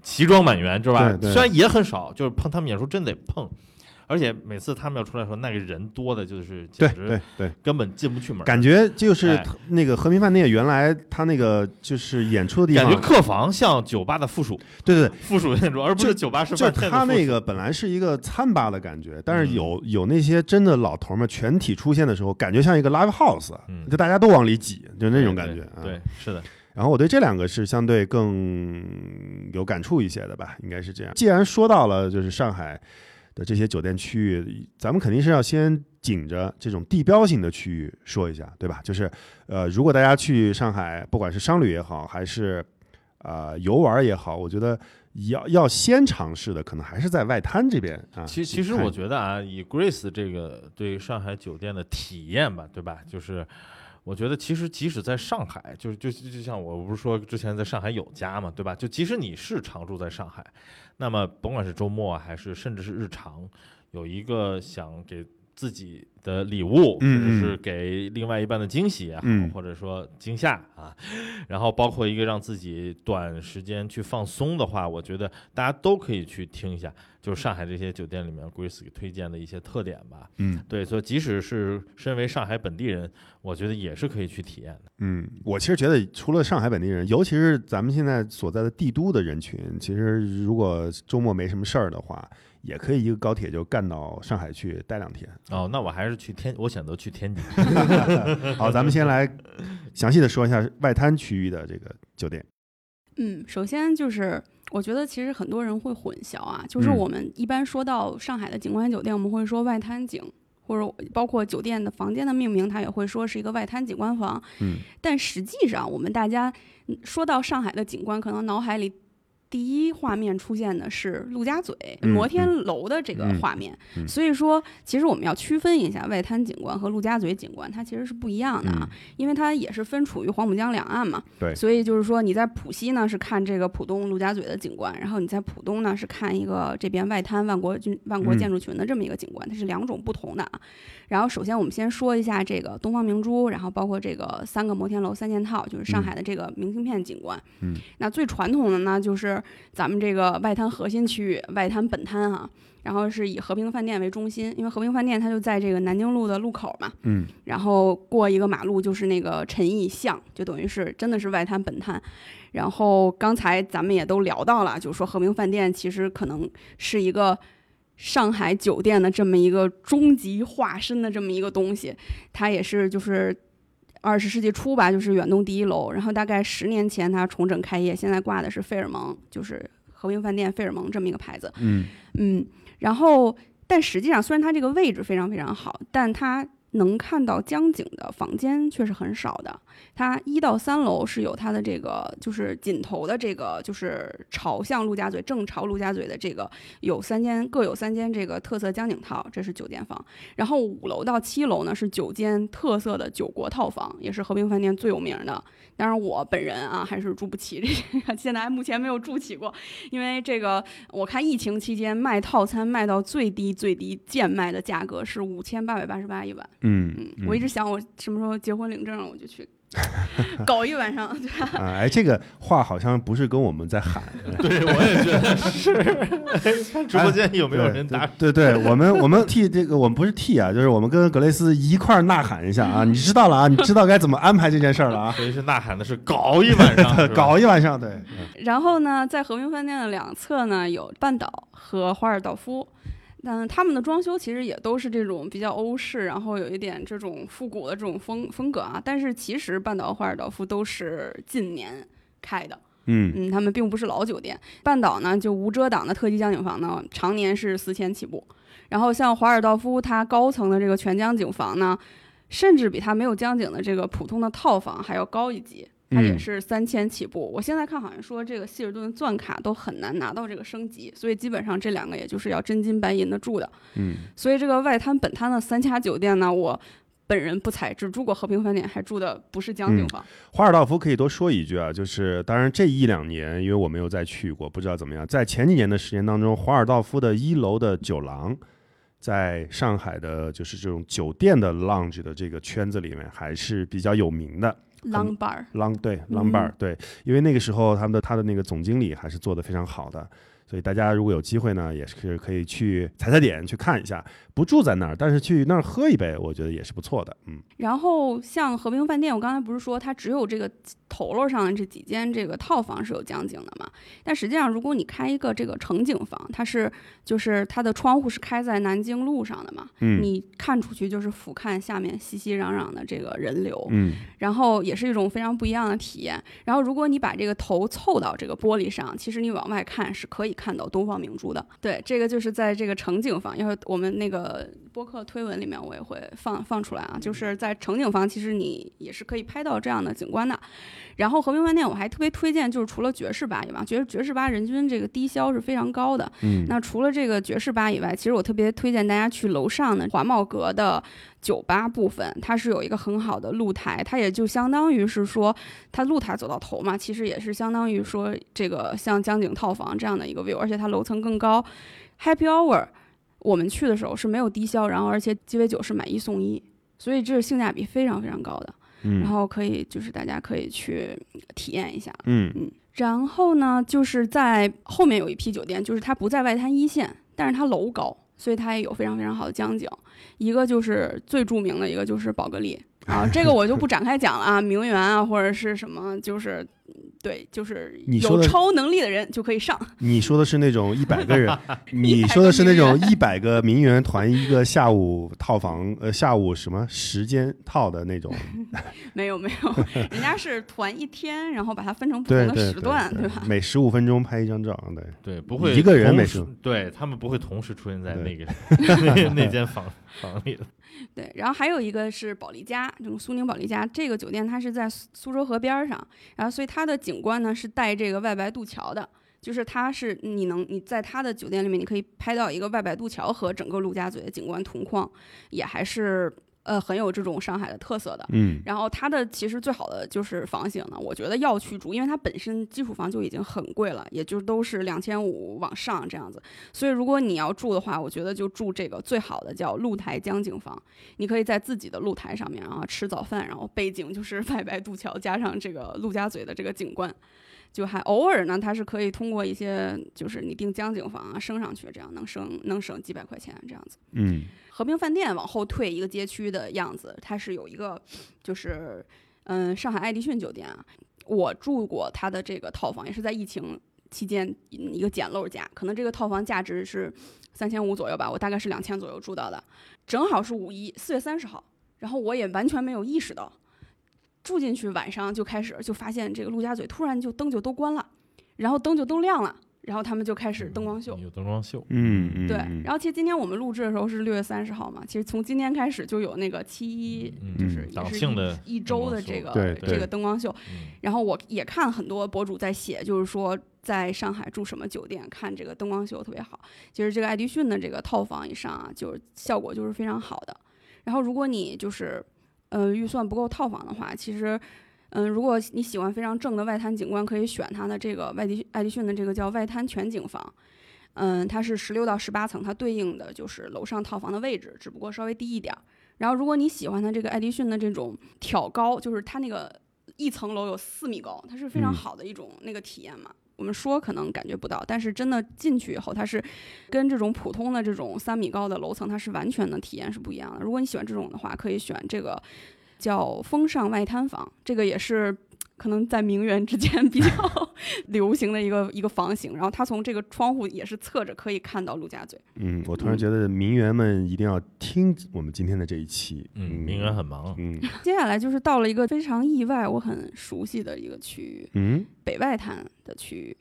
奇装满员，知道吧？虽然也很少，就是碰他们演出真得碰，而且每次他们要出来的时候，那个人多的就是对简直对对，根本进不去门，感觉就是哎。那个和平饭店原来他那个就是演出的地方感觉，客房像酒吧的附属，对对对，附属建筑，而不是酒吧是就他那个本来是一个餐吧的感觉，但是嗯。有有那些真的老头们全体出现的时候，感觉像一个 live house，嗯就大家都往里挤，就那种感觉对，是的，然后我对这两个是相对更有感触一些的吧，应该是这样。既然说到了就是上海的这些酒店区域，咱们肯定是要先紧着这种地标性的区域说一下，对吧？就是呃，如果大家去上海，不管是商旅也好，还是呃游玩也好，我觉得要要先尝试的，可能还是在外滩这边啊。其其实我觉得啊，以 Grace 这个对上海酒店的体验吧，对吧？就是我觉得其实即使在上海，就就就就像我不是说之前在上海有家嘛，对吧？就即使你是常住在上海，那么甭管是周末，还是甚至是日常，有一个想给自己的礼物，嗯甚至是给另外一半的惊喜也好，嗯或者说惊吓啊，然后包括一个让自己短时间去放松的话，我觉得大家都可以去听一下，就是上海这些酒店里面 Grace 给推荐的一些特点吧。嗯对，所以即使是身为上海本地人，我觉得也是可以去体验的。嗯，我其实觉得除了上海本地人，尤其是咱们现在所在的帝都的人群，其实如果周末没什么事儿的话，也可以一个高铁就干到上海去待两天。哦，那我还是去天，我选择去天津。好，咱们先来详细的说一下外滩区域的这个酒店。嗯，首先就是我觉得其实很多人会混淆啊，就是嗯我们一般说到上海的景观酒店，我们会说外滩景，或者包括酒店的房间的命名，它也会说是一个外滩景观房。嗯但实际上，我们大家嗯说到上海的景观，可能脑海里第一画面出现的是陆家嘴、嗯摩天楼的这个嗯画面。嗯所以说，其实我们要区分一下外滩景观和陆家嘴景观，它其实是不一样的啊。嗯因为它也是分处于黄浦江两岸嘛。对所以就是说你在浦西呢是看这个浦东陆家嘴的景观，然后你在浦东呢是看一个这边外滩万国军万国嗯建筑群的这么一个景观，它是两种不同的啊。然后首先我们先说一下这个东方明珠，然后包括这个三个摩天楼三件套，就是上海的这个明信片景观。嗯，那最传统的呢就是咱们这个外滩核心区域外滩本滩哈、然后是以和平饭店为中心，因为和平饭店它就在这个南京路的路口嘛，嗯然后过一个马路就是那个陈毅巷，就等于是真的是外滩本滩。然后刚才咱们也都聊到了，就是说和平饭店其实可能是一个上海酒店的这么一个终极化身的这么一个东西，它也是就是。二十世纪初吧，就是远东第一楼，然后大概十年前它重整开业，现在挂的是费尔蒙，就是和平饭店费尔蒙这么一个牌子。嗯嗯，然后但实际上虽然它这个位置非常非常好，但它能看到江景的房间却是很少的。它一到三楼是有它的这个，就是尽头的这个，就是朝向陆家嘴正朝陆家嘴的这个有三间，各有三间这个特色江景套，这是酒店房。然后五楼到七楼呢是九间特色的九国套房，也是和平饭店最有名的。当然我本人啊还是住不起这个，现在目前没有住起过，因为这个我看疫情期间卖套餐卖到最低最低贱卖的价格是五千八百八十八一晚。嗯嗯，我一直想我什么时候结婚领证，我就去 搞一晚上。对吧？啊，哎，这个话好像不是跟我们在喊，对，我也觉得 是。直播间有没有人打？对对，我们我们替这个我们不是替啊，就是我们跟格雷斯一块儿呐喊一下啊！你知道了啊，你知道该怎么安排这件事儿了啊！所以是呐喊的是搞一晚上，搞一晚上，对，然后呢，在和平饭店的两侧呢有半岛和华尔道夫。但他们的装修其实也都是这种比较欧式，然后有一点这种复古的这种风风格啊。但是其实半岛华尔道夫都是近年开的，嗯嗯，他们并不是老酒店。半岛呢，就无遮挡的特级江景房呢，常年是四千起步。然后像华尔道夫，它高层的这个全江景房呢，甚至比它没有江景的这个普通的套房还要高一级，它也嗯是三千起步。我现在看好像说这个希尔顿钻卡都很难拿到这个升级，所以基本上这两个也就是要真金白银的住的。嗯所以这个外滩本滩的三家酒店呢，我本人不才，只住过和平饭店，还住的不是江景嗯房。华尔道夫可以多说一句啊，就是当然这一两年，因为我没有再去过，不知道怎么样。在前几年的时间当中，华尔道夫的一楼的酒廊，在上海的就是这种酒店的 lounge 的这个圈子里面还是比较有名的。Long bar，Long 对 Long Bar、嗯对，因为那个时候他们的他的那个总经理还是做的非常好的，所以大家如果有机会呢，也是可以去踩踩点去看一下，不住在那儿，但是去那儿喝一杯，我觉得也是不错的。嗯然后像和平饭店，我刚才不是说它只有这个头楼上的这几间这个套房是有江景的嘛？但实际上，如果你开一个这个城景房，它是就是它的窗户是开在南京路上的嘛，嗯你看出去就是俯瞰下面熙熙攘攘的这个人流，嗯然后也是一种非常不一样的体验。然后如果你把这个头凑到这个玻璃上，其实你往外看是可以看到东方明珠的。对，这个就是在这个城景房，因为我们那个播客推文里面我也会放放出来啊，就是在城景房，其实你也是可以拍到这样的景观的。然后和平饭店我还特别推荐，就是除了爵士吧以外，爵士爵士吧人均这个低消是非常高的。嗯那除了这个爵士吧以外，其实我特别推荐大家去楼上的华茂阁的酒吧部分，它是有一个很好的露台，它也就相当于是说，它露台走到头嘛，其实也是相当于说这个像江景套房这样的一个 view，而且它楼层更高。Happy Hour 我们去的时候是没有低消，然后而且鸡尾酒是买一送一，所以这是性价比非常非常高的。嗯然后可以就是大家可以去体验一下。嗯嗯，然后呢，就是在后面有一批酒店，就是它不在外滩一线，但是它楼高，所以它也有非常非常好的江景。一个就是最著名的一个就是宝格丽啊，这个我就不展开讲了啊，名媛啊或者是什么，就是对，就是有超能力的人就可以上。你说的是那种一百个人，你说的是那种一百个名媛团一个下午套房，呃，下午什么时间套的那种，没有没有，人家是团一天，然后把它分成不同的对对时段，对吧？每十五分钟拍一张照，对，对，不会一个人同每次，时对他们不会同时出现在那个那 那间房房里的。对，然后还有一个是保利家，这种苏宁保利家这个酒店，它是在苏苏州河边儿上，然后所以它的景观呢是带这个外白渡桥的，就是它是你能你在它的酒店里面，你可以拍到一个外白渡桥和整个陆家嘴的景观同框，也还是呃很有这种上海的特色的。嗯然后它的其实最好的就是房型呢，我觉得要去住，因为它本身基础房就已经很贵了，也就都是两千五往上这样子。所以如果你要住的话，我觉得就住这个最好的叫露台江景房，你可以在自己的露台上面啊吃早饭，然后背景就是 外白渡桥加上这个陆家嘴的这个景观。就还偶尔呢，它是可以通过一些，就是你订江景房啊，升上去，这样能省能省几百块钱这样子。嗯和平饭店往后退一个街区的样子，它是有一个，就是嗯，上海爱迪逊酒店啊，我住过它的这个套房，也是在疫情期间一个捡漏价，可能这个套房价值是三千五左右吧，我大概是两千左右住到的，正好是五一四月三十号，然后我也完全没有意识到，住进去晚上就开始就发现这个陆家嘴突然就灯就都关了，然后灯就都亮了。然后他们就开始灯光秀。有灯光秀，嗯嗯，对嗯，然后其实今天我们录制的时候是六月三十号嘛，其实从今天开始就有那个七一，嗯就是一一周的这个这个灯光秀。嗯然后我也看很多博主在写，就是说在上海住什么酒店看这个灯光秀特别好。其实这个爱迪逊的这个套房以上啊，就是效果就是非常好的。然后如果你就是呃预算不够套房的话，其实嗯、如果你喜欢非常正的外滩景观，可以选它的这个外迪爱迪逊的这个叫外滩全景房。嗯，它是十六到十八层，它对应的就是楼上套房的位置，只不过稍微低一点儿。然后，如果你喜欢它这个爱迪逊的这种挑高，就是它那个一层楼有四米高，它是非常嗯好的一种那个体验嘛。我们说可能感觉不到，但是真的进去以后，它是跟这种普通的这种三米高的楼层，它是完全的体验是不一样的。如果你喜欢这种的话，可以选这个叫风尚外滩房，这个也是可能在名媛之间比较 流行的一个一个房型。然后它从这个窗户也是侧着可以看到陆家嘴。嗯，我突然觉得名媛们一定要听我们今天的这一期。嗯，名媛很忙，嗯 接下来就是到了一个非常意外、我很熟悉的一个区域嗯——北外滩的区域。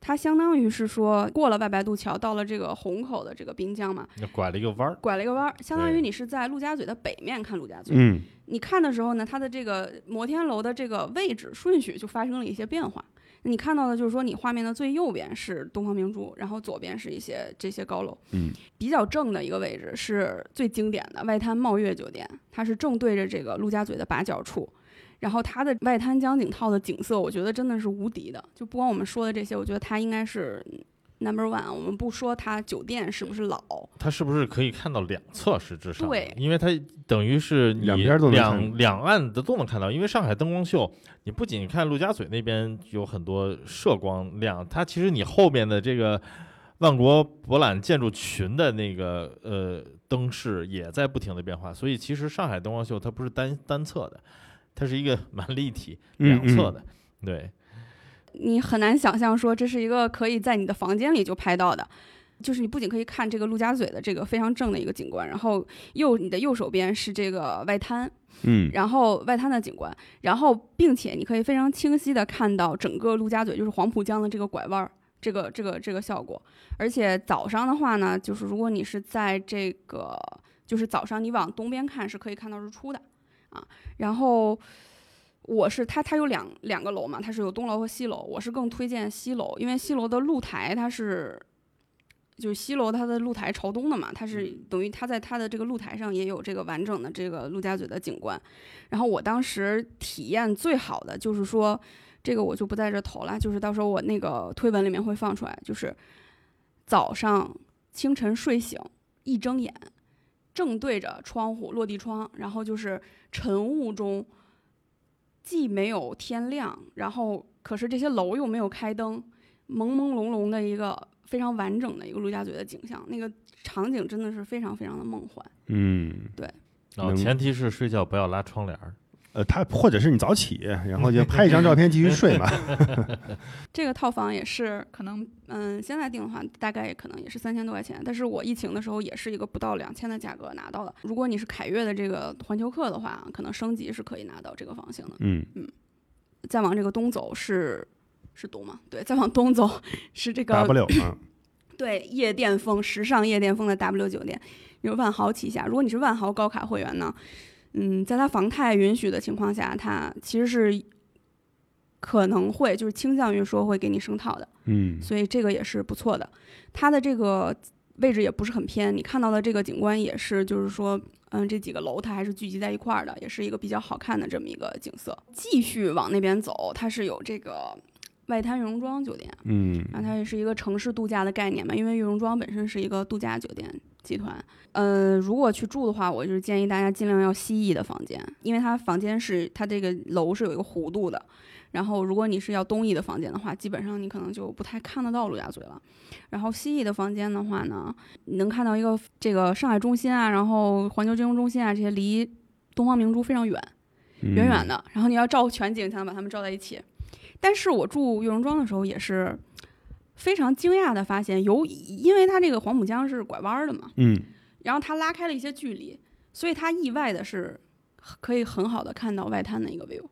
它相当于是说过了外白渡桥，到了这个虹口的这个滨江嘛，那拐了一个弯儿，拐了一个弯儿，相当于你是在陆家嘴的北面看陆家嘴。嗯你看的时候呢，它的这个摩天楼的这个位置顺序就发生了一些变化。你看到的就是说，你画面的最右边是东方明珠，然后左边是一些这些高楼。嗯，比较正的一个位置是最经典的外滩茂悦酒店，它是正对着这个陆家嘴的八角处。然后它的外滩江景套的景色，我觉得真的是无敌的。就不光我们说的这些，我觉得它应该是 number one。我们不说它酒店是不是老，它是不是可以看到两侧？实质上，对因为它等于是两边都能两两岸的都能看到。因为上海灯光秀，你不仅看陆家嘴那边有很多射光亮，它其实你后边的这个万国博览建筑群的那个呃灯饰也在不停的变化。所以其实上海灯光秀它不是单单侧的，它是一个蛮立体嗯两侧的。对，你很难想象说这是一个可以在你的房间里就拍到的。就是你不仅可以看这个陆家嘴的这个非常正的一个景观，然后右你的右手边是这个外滩，嗯然后外滩的景观，然后并且你可以非常清晰的看到整个陆家嘴，就是黄浦江的这个拐弯儿，这个这个这个效果。而且早上的话呢，就是如果你是在这个，就是早上你往东边看是可以看到日出的啊。然后我是它它有两两个楼嘛，它是有东楼和西楼，我是更推荐西楼，因为西楼的露台它是。就是西楼它的露台朝东的嘛，它是等于它在它的这个露台上也有这个完整的这个陆家嘴的景观。然后我当时体验最好的就是说，这个我就不在这投了，就是到时候我那个推文里面会放出来，就是早上清晨睡醒一睁眼，正对着窗户落地窗，然后就是晨雾中，既没有天亮，然后可是这些楼又没有开灯，朦朦胧胧的一个非常完整的一个陆家嘴的景象，那个场景真的是非常非常的梦幻。嗯，对然后前提是睡觉不要拉窗帘儿。呃，他或者是你早起，然后就拍一张照片继续睡嘛。这个套房也是可能，嗯，现在订的话大概可能也是三千多块钱，但是我疫情的时候也是一个不到两千的价格拿到的。如果你是凯悦的这个环球客的话，可能升级是可以拿到这个房型的。嗯再往这个东走是是东吗？对，再往东走是这个，W 啊，对夜店风、时尚夜店风的 W 酒店，有万豪旗下。如果你是万豪高卡会员呢，嗯，在它房贷允许的情况下，它其实是可能会就是倾向于说会给你升套的。嗯所以这个也是不错的。它的这个位置也不是很偏，你看到的这个景观也是，就是说，嗯，这几个楼它还是聚集在一块儿的，也是一个比较好看的这么一个景色。继续往那边走，它是有这个外滩悦榕庄酒店，嗯然后它也是一个城市度假的概念嘛，因为悦榕庄本身是一个度假酒店集团。呃，如果去住的话，我就是建议大家尽量要西翼的房间，因为它房间是它这个楼是有一个弧度的。然后，如果你是要东翼的房间的话，基本上你可能就不太看得到陆家嘴了。然后西翼的房间的话呢，你能看到一个这个上海中心啊，然后环球金融中心啊，这些离东方明珠非常远。嗯远远的，然后你要照全景才能把它们照在一起。但是我住悦榕庄的时候也是非常惊讶的发现，由因为它这个黄浦江是拐弯儿的嘛，嗯然后它拉开了一些距离，所以它意外的是可以很好的看到外滩的一个 view，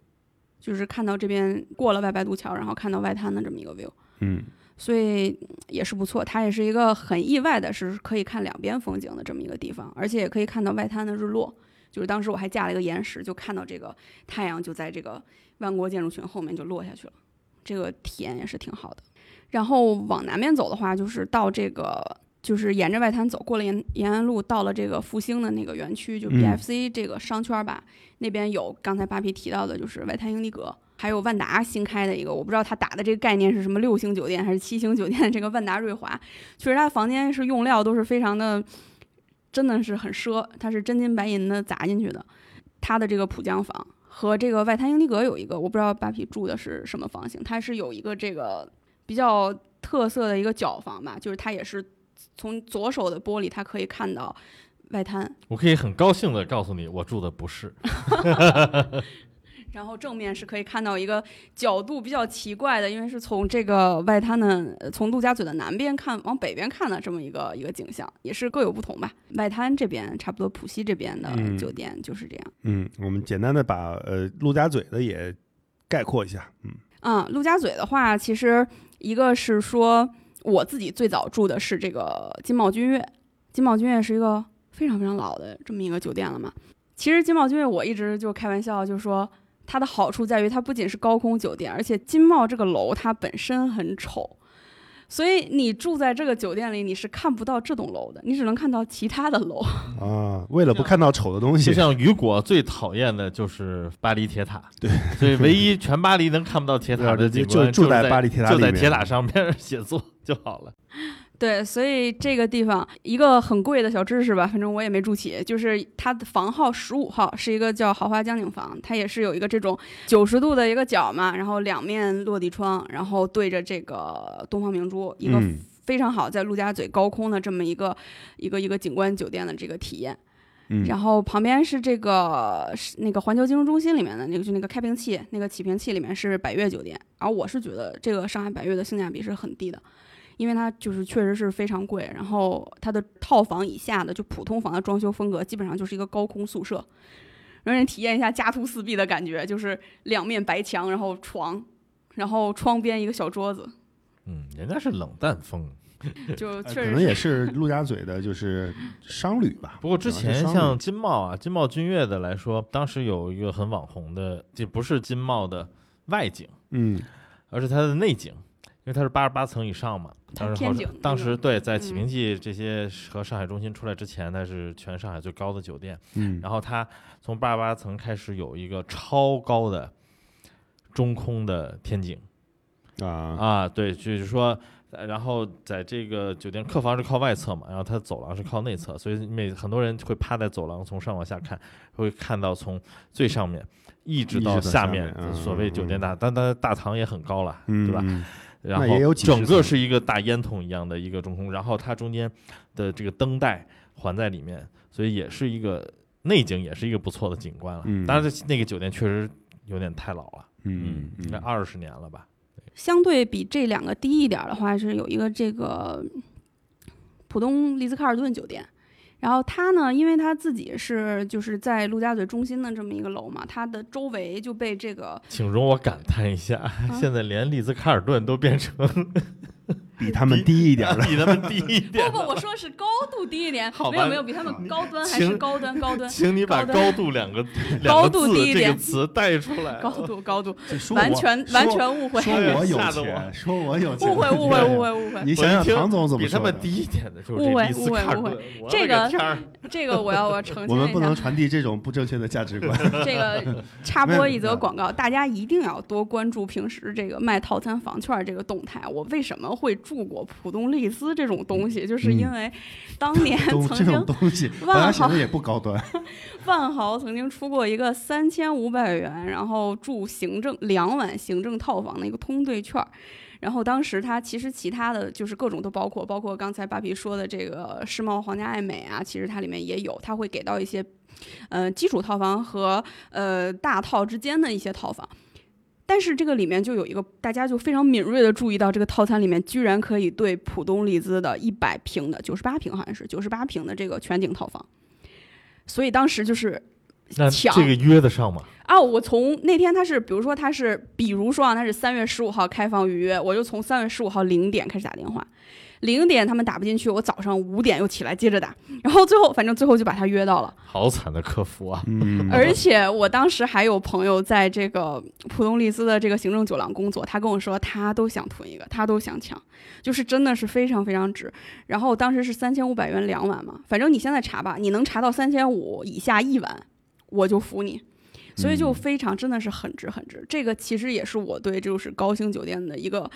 就是看到这边过了外白渡桥，然后看到外滩的这么一个 view。嗯所以也是不错。它也是一个很意外的，是可以看两边风景的这么一个地方，而且也可以看到外滩的日落。就是当时我还架了一个岩石，就看到这个太阳就在这个万国建筑群后面就落下去了，这个体验也是挺好的。然后往南面走的话，就是到这个，就是沿着外滩走，过了延延安路，到了这个复兴的那个园区，就嗯 BFC 这个商圈吧，那边有刚才扒皮提到的，就是外滩英迪格，还有万达新开的一个，我不知道他打的这个概念是什么六星酒店还是七星酒店，这个万达瑞华，确实它房间是用料都是非常的，真的是很奢，它是真金白银的砸进去的，它的这个浦江房。和这个外滩英迪格有一个，我不知道扒皮住的是什么房型，它是有一个这个比较特色的一个角房吧，就是它也是从左手的玻璃，它可以看到外滩，我可以很高兴的告诉你，我住的不是。然后正面是可以看到一个角度比较奇怪的，因为是从这个外滩的，呃从陆家嘴的南边看往北边看的这么一个一个景象，也是各有不同吧。外滩这边差不多，浦西这边的嗯酒店就是这样。嗯，我们简单的把呃陆家嘴的也概括一下。嗯嗯，陆家嘴的话，其实一个是说我自己最早住的是这个金茂君悦，金茂君悦是一个非常非常老的这么一个酒店了嘛。其实金茂君悦我一直就开玩笑，就说它的好处在于它不仅是高空酒店，而且金茂这个楼它本身很丑，所以你住在这个酒店里，你是看不到这栋楼的，你只能看到其他的楼。啊，为了不看到丑的东西就，像雨果最讨厌的就是巴黎铁塔，对，所以唯一全巴黎能看不到铁塔的就景观，就住在巴黎铁塔里面就在铁塔上面 写作就好了。对，所以这个地方一个很贵的小知识吧，反正我也没住起，就是它的房号十五号是一个叫豪华江景房，它也是有一个这种九十度的一个角嘛，然后两面落地窗，然后对着这个东方明珠，一个嗯非常好在陆家嘴高空的这么一个一个一个景观酒店的这个体验。嗯然后旁边是这个是那个环球金融中心里面的那个，就那个开瓶器，那个起瓶器里面是百悦酒店。而我是觉得这个上海百悦的性价比是很低的，因为它就是确实是非常贵。然后它的套房以下的就普通房的装修风格，基本上就是一个高空宿舍，让人体验一下家徒四壁的感觉，就是两面白墙，然后床，然后窗边一个小桌子，嗯，人家是冷淡风。就呃确实可能也是陆家嘴的，就是商旅吧。不过之前像金茂啊，金茂君悦的来说，当时有一个很网红的，这不是金茂的外景，嗯而是它的内景，因为它是八十八层以上嘛。当时当时对，在启嗯平记这些和上海中心出来之前，它是全上海最高的酒店。嗯然后它从八十八层开始有一个超高的中空的天井啊啊，对，就是说。呃然后在这个酒店客房是靠外侧嘛，然后它走廊是靠内侧，所以每很多人会趴在走廊从上往下看，会看到从最上面一直到下下面嗯所谓酒店大，但它大堂也很高了，嗯，对吧？嗯？然那也有后整个是一个大烟筒一样的一个中空，然后它中间的这个灯带环在里面，所以也是一个内景，也是一个不错的景观了。嗯当然，那个酒店确实有点太老了，嗯应该二十年了吧？相对比这两个低一点儿的话，是有一个这个浦东丽兹卡尔顿酒店。然后他呢，因为他自己是就是在陆家嘴中心的这么一个楼嘛，他的周围就被这个请容我感叹一下，现在连丽兹卡尔顿都变成 比他们低一点的。比他们低一点不不，我说的是高度低一点好，没有没有比他们高端还是高端高端请你把高“度”两个两高个字度低一点这个词带出来。高度高度，完全完全误会说我有吓得我钱，说我有钱，误会误会误会误会。你想想唐总怎么比他说的？们低一点的就是误会误会误会这个 这个我要我要澄清一下们不能。传递这种不正确的价值观。这个插播一则广告，大家一定要多关注平时这个卖套餐房券这个动态。我为什么会住过浦东丽思这种东西，就是因为当年 曾经种东西，万豪也不高端。万豪曾经出过一个三千五百元，然后住行政两晚行政套房的一个通兑券儿。然后当时它其实其他的就是各种都包括，包括刚才巴皮说的这个世贸皇家爱美啊，其实它里面也有，它会给到一些，呃，基础套房和呃大套之间的一些套房。但是这个里面就有一个，大家就非常敏锐的注意到，这个套餐里面居然可以对浦东丽兹的一百平的九十八平好像是九十八平的这个全景套房，所以当时就是那抢这个约得上吗？啊，我从那天他是，比如说他是，比如说啊，他是三月十五号开放预约，我就从三月十五号零点开始打电话，零点他们打不进去，我早上五点又起来接着打，然后最后反正最后就把他约到了，好惨的客服啊！嗯，而且我当时还有朋友在这个浦东丽思的这个行政酒廊工作，他跟我说他都想囤一个，他都想抢，就是真的是非常非常值。然后当时是三千五百元两晚嘛，反正你现在查吧，你能查到三千五以下一晚，我就服你。所以就嗯非常真的是很值很值。这个其实也是我对就是高星酒店的一个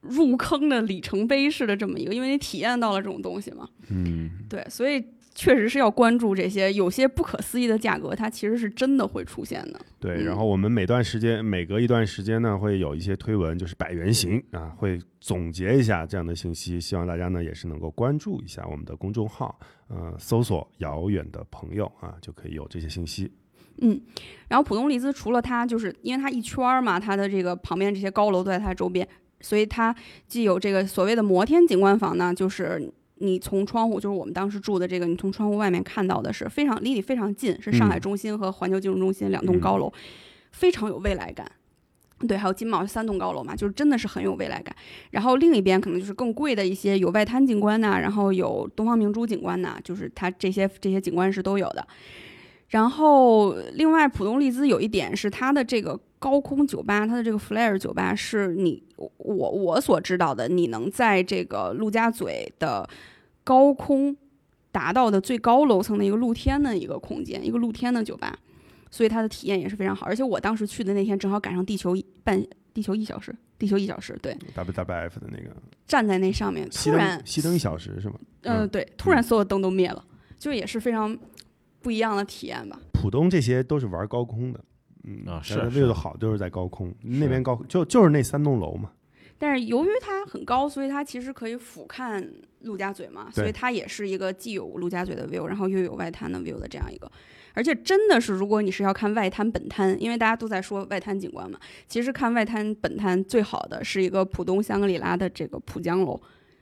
入坑的里程碑式的这么一个，因为你体验到了这种东西嘛。嗯，对，所以确实是要关注这些有些不可思议的价格，它其实是真的会出现的。对。嗯然后我们每段时间，每隔一段时间呢，会有一些推文，就是百元行啊，会总结一下这样的信息，希望大家呢也是能够关注一下我们的公众号，呃，搜索“遥远的朋友”啊，就可以有这些信息。嗯，然后浦东丽兹除了它，就是因为它一圈儿嘛，它的这个旁边这些高楼都在它周边，所以它既有这个所谓的摩天景观房呢，就是你从窗户，就是我们当时住的这个，你从窗户外面看到的是非常离你非常近，是上海嗯中心和环球金融中心两栋高楼，非常有未来感。对，还有金茂三栋高楼嘛，就是真的是很有未来感。然后另一边可能就是更贵的一些，有外滩景观呐、然后有东方明珠景观呐、就是它这些这些景观是都有的。然后，另外，浦东丽兹有一点是它的这个高空酒吧，它的这个 Flare 酒吧是你我我所知道的，你能在这个陆家嘴的高空达到的最高楼层的一个露天的一个空间，一个露天的酒吧，所以它的体验也是非常好。而且我当时去的那天正好赶上地球半地球一小时，地球一小时，对，WWF 的那个站在那上面，突然灯，熄灯一小时是吗？呃，嗯对，突然所有灯都灭了，就也是非常不一样的体验吧。浦东这些都是玩高空的，嗯啊是它的是 view 的好就是在高空，那边高就就是那三栋楼嘛，但是由于它很高，所以它其实可以俯瞰陆家嘴嘛，所以它也是一个既有陆家嘴的 view，然后又有外滩的 view 的这样一个。而且真的是，如果你是要看外滩本滩，因为大家都在说外滩景观嘛，其实看外滩本滩最好的是一个浦东香格里拉的这个浦江楼，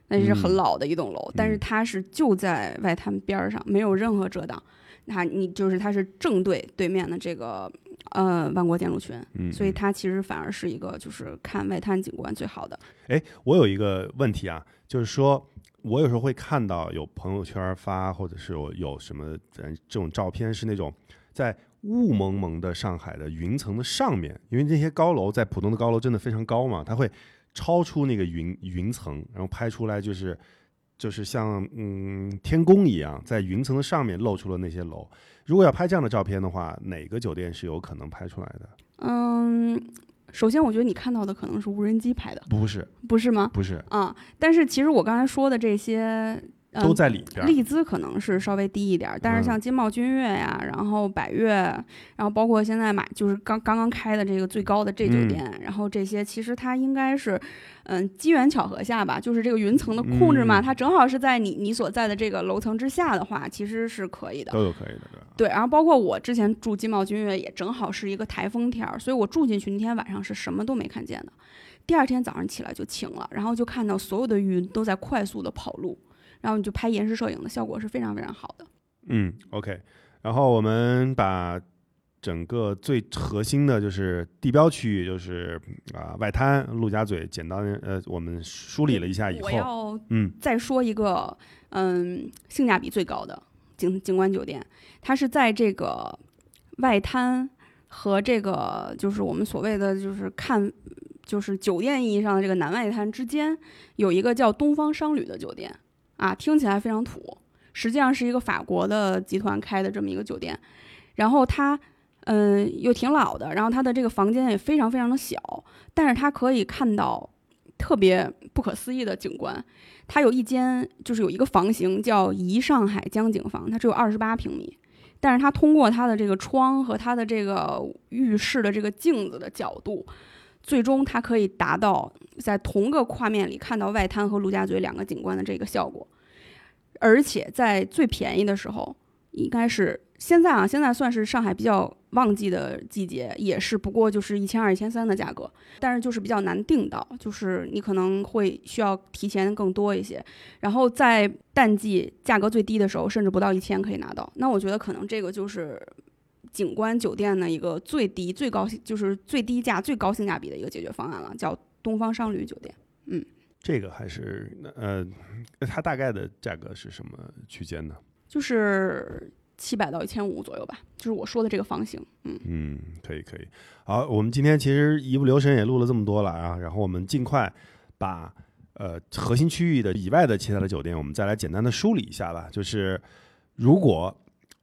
那是很嗯。老的一栋楼，但是它是就在外滩边儿上，没有任何遮挡。那你就是它是正对对面的这个呃万国建筑群，嗯，所以它其实反而是一个就是看外滩景观最好的。哎，我有一个问题啊，就是说我有时候会看到有朋友圈发，或者是有有什么咱这种照片，是那种在雾蒙蒙的上海的云层的上面，因为这些高楼在浦东的高楼真的非常高嘛，它会超出那个云云层，然后拍出来就是就是像嗯天宫一样，在云层的上面露出了那些楼。如果要拍这样的照片的话，哪个酒店是有可能拍出来的？嗯，首先我觉得你看到的可能是无人机拍的，不是，不是吗？不是，啊、但是其实我刚才说的这些，呃、都在里边儿。利兹可能是稍微低一点儿，但是嗯像金茂君悦呀，然后百悦，然后包括现在买就是刚刚刚开的这个最高的这酒嗯店，然后这些其实它应该是，嗯，机缘巧合下吧，就是这个云层的控制嘛，嗯它正好是在你你所在的这个楼层之下的话，其实是可以的。都有可以的，对？对，然后包括我之前住金茂君悦也正好是一个台风天儿，所以我住进去那天晚上是什么都没看见的。第二天早上起来就晴了，然后就看到所有的云都在快速的跑路，然后你就拍延时摄影的效果是非常非常好的。嗯，OK。然后我们把整个最核心的就是地标区域，就是啊、外滩、陆家嘴，简单呃，我们梳理了一下以后我后，要嗯再说一个，嗯，性价比最高的景景观酒店，它是在这个外滩和这个就是我们所谓的就是看就是酒店意义上的这个南外滩之间，有一个叫东方商旅的酒店啊，听起来非常土，实际上是一个法国的集团开的这么一个酒店，然后它。嗯，又挺老的，然后它的这个房间也非常非常的小，但是它可以看到特别不可思议的景观。它有一间就是有一个房型叫怡上海江景房，它只有二十八平米，但是它通过它的这个窗和它的这个浴室的这个镜子的角度，最终它可以达到在同个画面里看到外滩和陆家嘴两个景观的这个效果，而且在最便宜的时候，应该是现在啊，现在算是上海比较旺季的季节，也是不过就是一千二、一千三的价格，但是就是比较难订到，就是你可能会需要提前更多一些。然后在淡季价格最低的时候，甚至不到一千可以拿到。那我觉得可能这个就是景观酒店的一个最低、最高就是最低价、最高性价比的一个解决方案了，叫东方商旅酒店。嗯这个还是呃，它大概的价格是什么区间呢？就是七百到一千五左右吧，就是我说的这个房型。嗯，嗯，可以可以。好，我们今天其实一不留神也录了这么多了啊，然后我们尽快把呃核心区域的以外的其他的酒店，我们再来简单的梳理一下吧。就是如果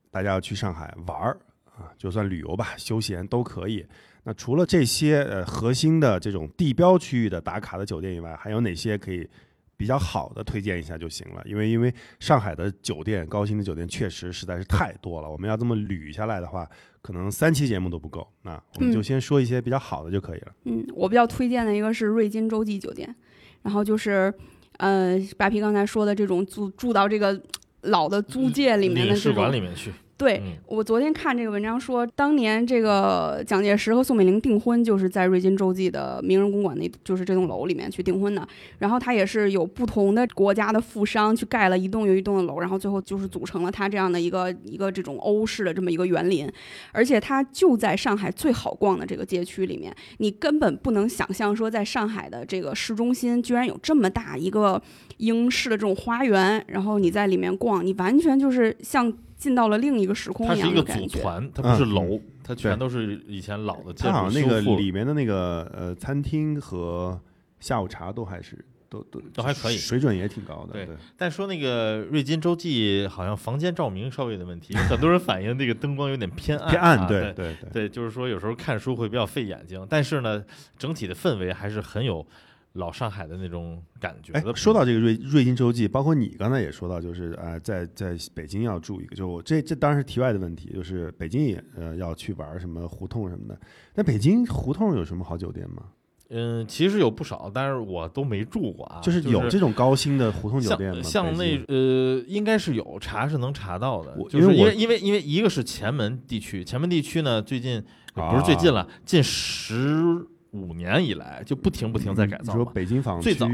大家要去上海玩儿啊，就算旅游吧，休闲都可以。那除了这些呃核心的这种地标区域的打卡的酒店以外，还有哪些可以比较好的推荐一下就行了？因为因为上海的酒店高新的酒店确实实在是太多了，我们要这么捋下来的话，可能三期节目都不够。那我们就嗯先说一些比较好的就可以了。嗯，我比较推荐的一个是瑞金洲际酒店，然后就是，呃，白皮刚才说的这种住住到这个老的租界里面的领事这种，馆里面去，对，嗯我昨天看这个文章说，当年这个蒋介石和宋美龄订婚，就是在瑞金洲际的名人公馆那，就是这栋楼里面去订婚的。然后他也是有不同的国家的富商去盖了一栋又一栋的楼，然后最后就是组成了他这样的一个一个这种欧式的这么一个园林。而且它就在上海最好逛的这个街区里面，你根本不能想象说，在上海的这个市中心居然有这么大一个英式的这种花园，然后你在里面逛，你完全就是像进到了另一个时空一它是一个的感觉。组团，它不是嗯楼，它全都是以前老的建它好筑像那个复里面的那个呃餐厅和下午茶都还是都都都还可以水准也挺高的。对对，但说那个瑞金洲际好像房间照明稍微有点问题，有很多人反映这个灯光有点偏暗，偏暗，啊、对对对对。对，就是说有时候看书会比较费眼睛，但是呢，整体的氛围还是很有老上海的那种感觉说到这个瑞瑞金洲际，包括你刚才也说到，就是呃，在在北京要住一个，就我这这当然是题外的问题，就是北京也呃要去玩什么胡同什么的。那北京胡同有什么好酒店吗？嗯，其实有不少，但是我都没住过啊。就是有这种高薪的胡同酒店吗？像像那呃，应该是有查是能查到的，就是因为我因为因为因为一个是前门地区，前门地区呢最近啊不是最近了，近十五年以来就不停不停在改造说。北京坊最早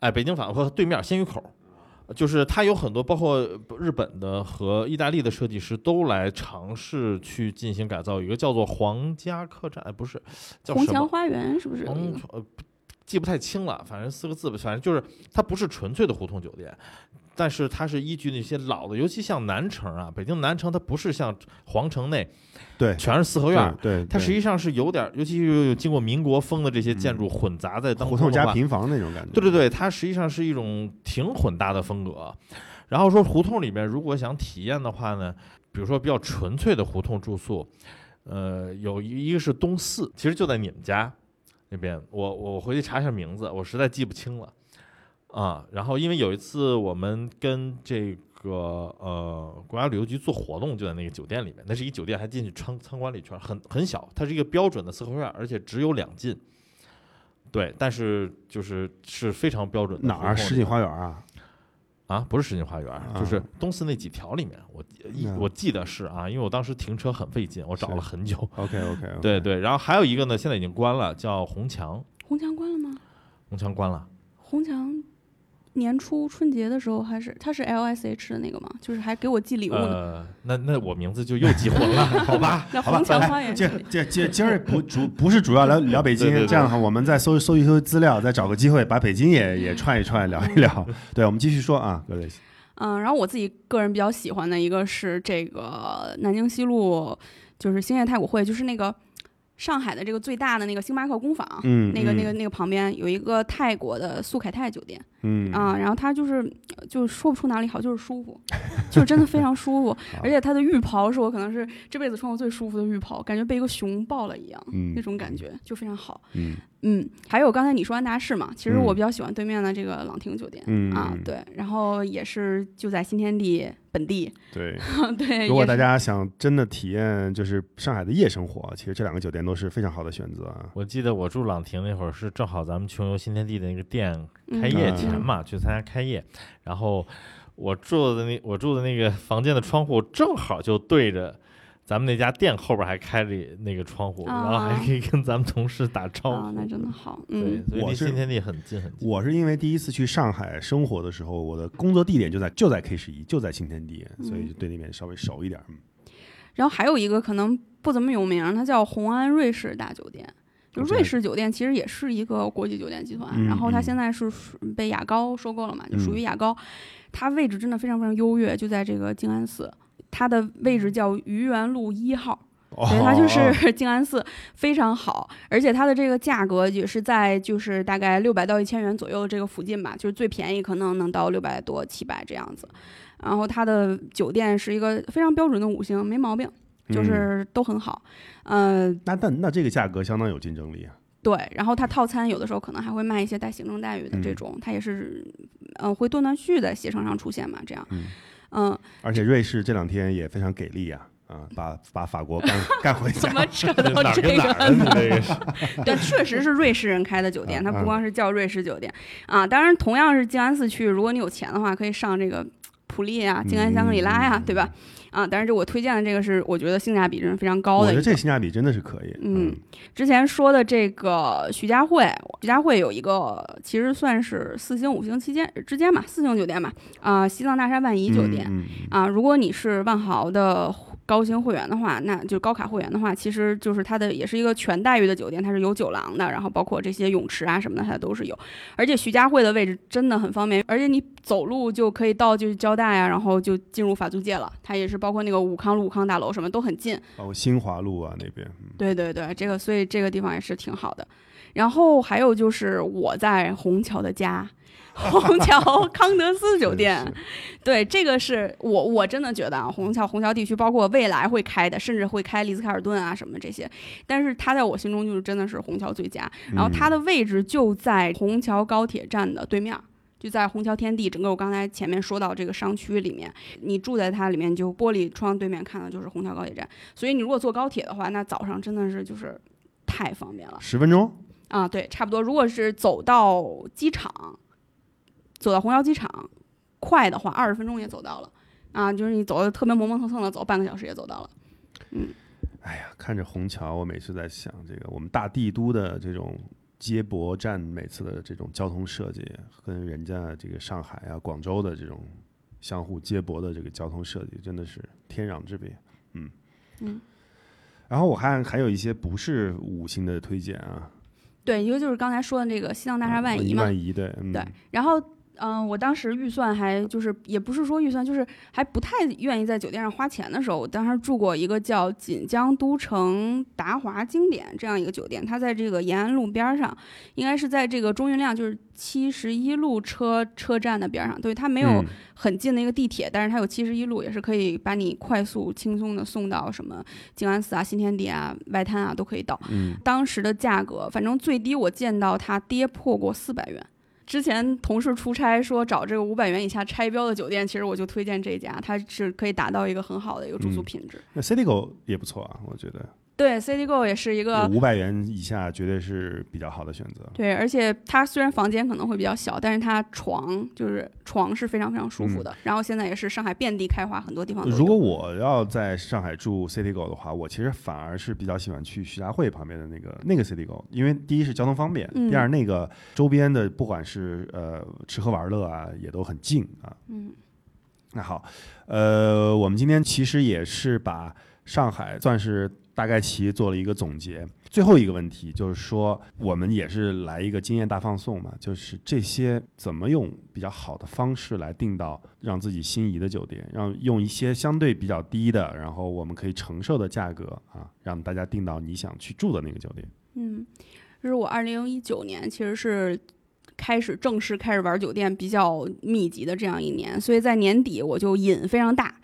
哎，北京坊和对面鲜鱼口，就是它有很多包括日本的和意大利的设计师都来尝试去进行改造，有一个叫做皇家客栈，哎，不是叫红什么？墙花园是不是？呃记不太清了，反正四个字吧，反正就是它不是纯粹的胡同酒店。但是它是依据那些老的，尤其像南城啊，北京南城，它不是像皇城内对全是四合院儿，对，它实际上是有点儿，尤其是有经过民国风的这些建筑混杂在当胡中的话同加平房那种感觉。对对对，它实际上是一种挺混搭的风格。然后说胡同里面如果想体验的话呢，比如说比较纯粹的胡同住宿，呃，有一一个是东四，其实就在你们家那边，我我回去查一下名字，我实在记不清了啊。然后因为有一次我们跟这个呃国家旅游局做活动，就在那个酒店里面，那是一酒店，还进去参参观了一圈，很很小，它是一个标准的四合院，而且只有两进。对，但是就是是非常标准的哪儿？世纪花园啊？啊，不是世纪花园，就是东四那几条里面，我一嗯我记得是啊，因为我当时停车很费劲，我找了很久。OK OK，对对，然后还有一个呢，现在已经关了，叫红墙，红墙关了吗？红墙关了。红墙年初春节的时候还是他是 LSH 的那个吗？就是还给我寄礼物呢。呃，那那我名字就又记混了，好吧？那好吧红墙花园这是这这今儿不主不是主要聊聊北京对对，对这样的话，我们再搜搜一搜资料，再找个机会把北京也也串一串，聊一聊。对，我们继续说啊，各位，嗯，然后我自己个人比较喜欢的一个是这个南京西路，就是兴业太古汇，就是那个上海的这个最大的那个星巴克工坊。嗯，那个、嗯那个、那个旁边有一个泰国的素凯泰酒店嗯啊，然后它就是呃就说不出哪里好，就是舒服，就是真的非常舒服，而且它的浴袍是我可能是这辈子穿过最舒服的浴袍，感觉被一个熊抱了一样，嗯那种感觉就非常好。嗯嗯，还有刚才你说安达仕嘛，其实我嗯比较喜欢对面的这个朗廷酒店。嗯啊，对，然后也是就在新天地本地，对。对。如果大家想真的体验就是上海的夜生活，其实这两个酒店都是非常好的选择啊。我记得我住朗廷那会儿是正好咱们穷游新天地的那个店嗯开业嗯前嘛，去参加开业，然后我住的那我住的那个房间的窗户正好就对着咱们那家店后边还开着那个窗户，然后还啊可以跟咱们同事打招呼啊，呼。那真的好，对，嗯，所以我离新天地很近很近。我是因为第一次去上海生活的时候，我的工作地点就在就在 K 十一，就在新天地，所以就对那边稍微熟一点。嗯然后还有一个可能不怎么有名，它叫红安瑞士大酒店。就瑞士酒店其实也是一个国际酒店集团，嗯然后它嗯现在是属被雅高收购了嘛，就属嗯于雅高。它位置真的非常非常优越，就在这个静安寺，它的位置叫愚园路一号。哦对，它就是 静安寺，非常好，而且它的这个价格也是在就是大概六百到一千元左右的这个附近吧，就是最便宜可能能到六百多七百这样子。然后它的酒店是一个非常标准的五星，没毛病，就嗯是都很好。呃，那那那这个价格相当有竞争力啊。对，然后它套餐有的时候可能还会卖一些带行政待遇的这嗯种，它也是，呃，会断断续续在携程上出现嘛，这样，嗯嗯，而且瑞士这两天也非常给力啊啊，把把法国干干回家 怎。么扯到这？个呢这个是对，确实是瑞士人开的酒店，它啊不光是叫瑞士酒店啊。当然，同样是静安寺区，如果你有钱的话，可以上这个普利啊、静安香格里拉呀、嗯对吧？啊，但是这我推荐的这个是我觉得性价比真是非常高的我觉得。这性价比真的是可以。嗯，之前说的这个徐家汇，徐家汇有一个其实算是四星五星期间之间吧，四星酒店吧，啊、西藏大厦万怡酒店。嗯，嗯啊，如果你是万豪的高星会员的话，那就高卡会员的话，其实就是它的也是一个全待遇的酒店，它是有酒廊的，然后包括这些泳池啊什么的，它都是有。而且徐家汇的位置真的很方便，而且你走路就可以到就是交大呀，然后就进入法租界了。它也是包括那个武康路、武康大楼什么都很近。包括新华路啊那边，嗯对对对，这个所以这个地方也是挺好的。然后还有就是我在虹桥的家，虹桥 康德斯酒店。对，这个是我我真的觉得啊，虹桥虹桥地区，包括未来会开的，甚至会开丽兹卡尔顿啊什么这些，但是它在我心中就是真的是虹桥最佳。然后它嗯的位置就在虹桥高铁站的对面儿。就在虹桥天地，整个我刚才前面说到这个商区里面，你住在它里面，就玻璃窗对面看的就是虹桥高铁站。所以你如果坐高铁的话，那早上真的是就是太方便了十分钟，啊！对，差不多。如果是走到机场，走到虹桥机场，快的话二十分钟也走到了啊！就是你走的特别磨磨蹭蹭的走，半个小时也走到了。嗯哎呀，看着虹桥，我每次在想这个我们大帝都的这种接驳站，每次的这种交通设计，跟人家这个上海啊、广州的这种相互接驳的这个交通设计，真的是天壤之别。嗯嗯。然后我看还有一些不是五星的推荐啊，对，一个就是刚才说的这个西藏大厦万怡嘛，万怡对，嗯、对然后，嗯、我当时预算还就是也不是说预算，就是还不太愿意在酒店上花钱的时候，我当时住过一个叫锦江都城达华经典这样一个酒店，它在这个延安路边儿上，应该是在这个中运量就是七十一路车车站的边儿上，对，它没有嗯很近的一个地铁，但是它有七十一路，也是可以把你快速轻松的送到什么静安寺啊、新天地啊、外滩啊都可以到。嗯当时的价格，反正最低我见到它跌破过四百元。之前同事出差说找这个五百元以下拆标的酒店，其实我就推荐这家，它是可以达到一个很好的一个住宿嗯品质。那 CityGo 也不错啊，我觉得对，CityGo 也是一个五百元以下绝对是比较好的选择。对，而且它虽然房间可能会比较小，但是它床就是床是非常非常舒服的。然后现在也是上海遍地开花，很多地方如果我要在上海住 CityGo 的话，我其实反而是比较喜欢去徐家汇旁边的那个那个 CityGo，因为第一是交通方便，嗯第二那个周边的不管是呃吃喝玩乐啊，也都很近啊。嗯那好，呃，我们今天其实也是把上海算是大概其做了一个总结。最后一个问题就是说，我们也是来一个经验大放送嘛，就是这些怎么用比较好的方式来订到让自己心仪的酒店，让用一些相对比较低的，然后我们可以承受的价格啊，让大家订到你想去住的那个酒店。嗯，这是我二零一九年其实是开始正式开始玩酒店比较密集的这样一年，所以在年底我就瘾非常大，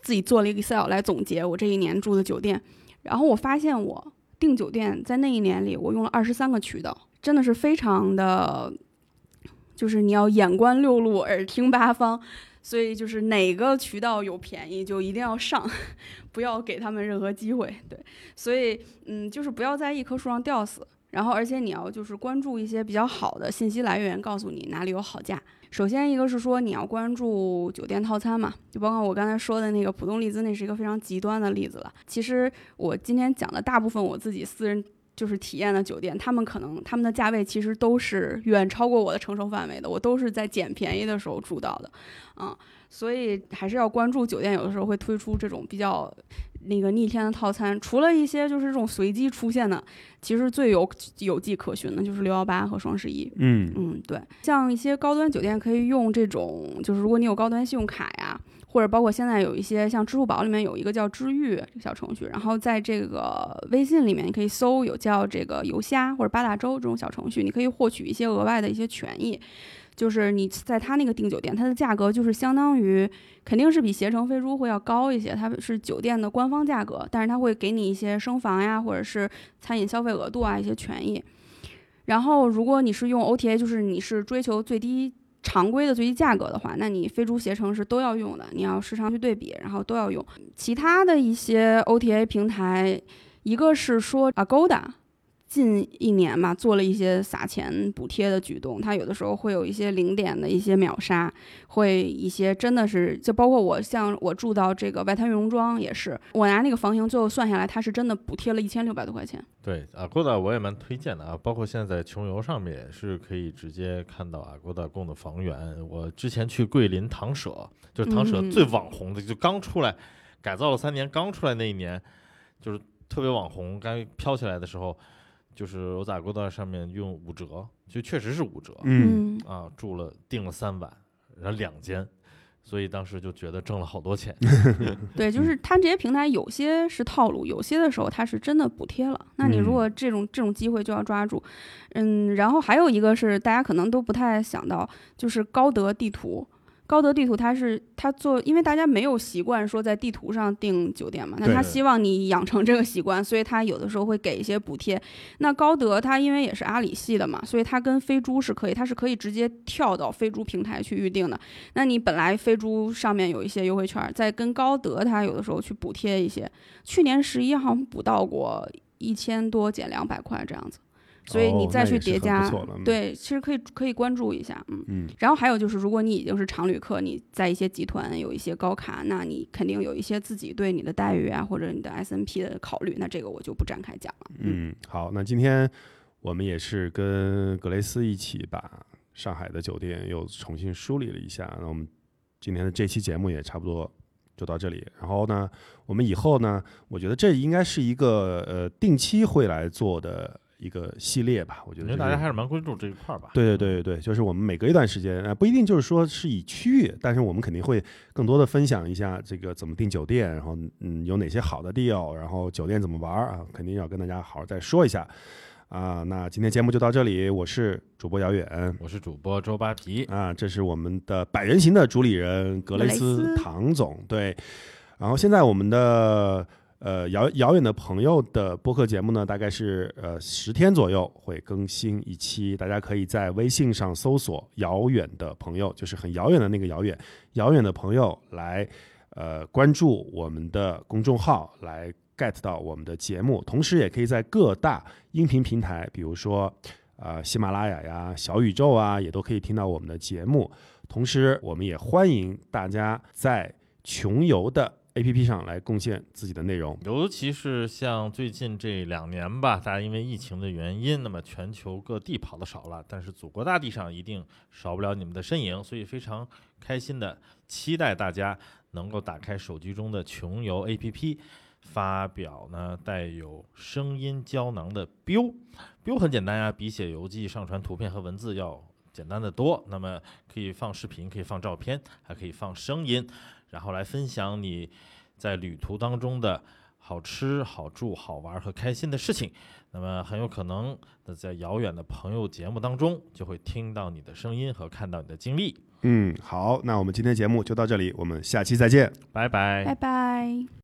自己做了一个 Excel 来总结我这一年住的酒店，然后我发现我订酒店在那一年里我用了二十三个渠道，真的是非常的，就是你要眼观六路，耳听八方。所以就是哪个渠道有便宜就一定要上，不要给他们任何机会。对，所以嗯，就是不要在一棵树上吊死。然后，而且你要就是关注一些比较好的信息来源，告诉你哪里有好价。首先一个是说你要关注酒店套餐嘛，就包括我刚才说的那个浦东丽兹，那是一个非常极端的例子了。其实我今天讲的大部分我自己私人就是体验的酒店，他们可能他们的价位其实都是远超过我的承受范围的，我都是在捡便宜的时候住到的，嗯，所以还是要关注酒店，有的时候会推出这种比较那个逆天的套餐，除了一些就是这种随机出现的，其实最有有迹可循的就是六幺八和双十一。嗯嗯，对，像一些高端酒店可以用这种，就是如果你有高端信用卡呀，或者包括现在有一些像支付宝里面有一个叫知遇小程序，然后在这个微信里面你可以搜有叫这个游虾或者八大洲这种小程序，你可以获取一些额外的一些权益。就是你在他那个订酒店，它的价格就是相当于肯定是比携程飞猪会要高一些，它是酒店的官方价格，但是它会给你一些升房呀，或者是餐饮消费额度啊一些权益。然后如果你是用 OTA，就是你是追求最低常规的最低价格的话，那你飞猪携程是都要用的，你要时常去对比，然后都要用。其他的一些 OTA 平台，一个是说 Agoda。近一年嘛，做了一些撒钱补贴的举动，它有的时候会有一些零点的一些秒杀，会一些真的是就包括我像我住到这个外滩悦榕庄也是，我拿那个房型最后算下来，它是真的补贴了一千六百多块钱。对，Agoda 我也蛮推荐的啊，包括现在在穷游上面也是可以直接看到 Agoda 供的房源。我之前去桂林唐舍，就是唐舍嗯最网红的，就刚出来改造了三年，刚出来那一年，就是特别网红，刚飘起来的时候。就是我在 Agoda 上面用五折，就确实是五折，嗯嗯，啊，住了订了三晚，然后两间，所以当时就觉得挣了好多钱。对，就是它这些平台有些是套路，有些的时候它是真的补贴了。那你如果这种这种机会就要抓住，嗯，然后还有一个是大家可能都不太想到，就是高德地图。高德地图它是它做，因为大家没有习惯说在地图上订酒店嘛，那对他希望你养成这个习惯，所以他有的时候会给一些补贴。那高德它因为也是阿里系的嘛，所以它跟飞猪是可以，它是可以直接跳到飞猪平台去预定的。那你本来飞猪上面有一些优惠券，再跟高德它有的时候去补贴一些，去年十一好像补到过一千多减两百块这样子，所以你再去叠加，对，其实可以可以关注一下，嗯。嗯然后还有就是，如果你已经是常旅客，你在一些集团有一些高卡，那你肯定有一些自己对你的待遇啊，或者你的 S N P 的考虑，那这个我就不展开讲了。嗯，好，那今天我们也是跟格雷斯一起把上海的酒店又重新梳理了一下。那我们今天的这期节目也差不多就到这里。然后呢，我们以后呢，我觉得这应该是一个呃定期会来做的一个系列吧。我觉得就是大家还是蛮关注这一块儿吧。对对对对对，就是我们每隔一段时间，呃，不一定就是说是以区域，但是我们肯定会更多的分享一下这个怎么订酒店，然后嗯有哪些好的 deal，然后酒店怎么玩儿啊，肯定要跟大家好好再说一下啊。那今天节目就到这里，我是主播姚远我是主播周扒皮，啊，这是我们的百人行的主理人格雷格雷斯斯唐总，对，然后现在我们的。呃，遥遥远的朋友的播客节目呢，大概是呃十天左右会更新一期，大家可以在微信上搜索“遥远的朋友”，就是很遥远的那个遥远，遥远的朋友来呃关注我们的公众号，来 get 到我们的节目，同时也可以在各大音频平台，比如说呃喜马拉雅呀、小宇宙啊，也都可以听到我们的节目。同时，我们也欢迎大家在穷游的 APP 上来贡献自己的内容。尤其是像最近这两年吧，大家因为疫情的原因，那么全球各地跑的少了，但是祖国大地上一定少不了你们的身影，所以非常开心的期待大家能够打开手机中的穷游 APP。发表呢带有声音胶囊的标，标很简单呀，比写游记、上传图片和文字要简单的多。那么可以放视频，可以放照片，还可以放声音，然后来分享你在旅途当中的好吃、好住、好玩和开心的事情。那么很有可能，那在遥远的朋友节目当中，就会听到你的声音和看到你的经历。嗯，好，那我们今天节目就到这里，我们下期再见。拜拜拜拜。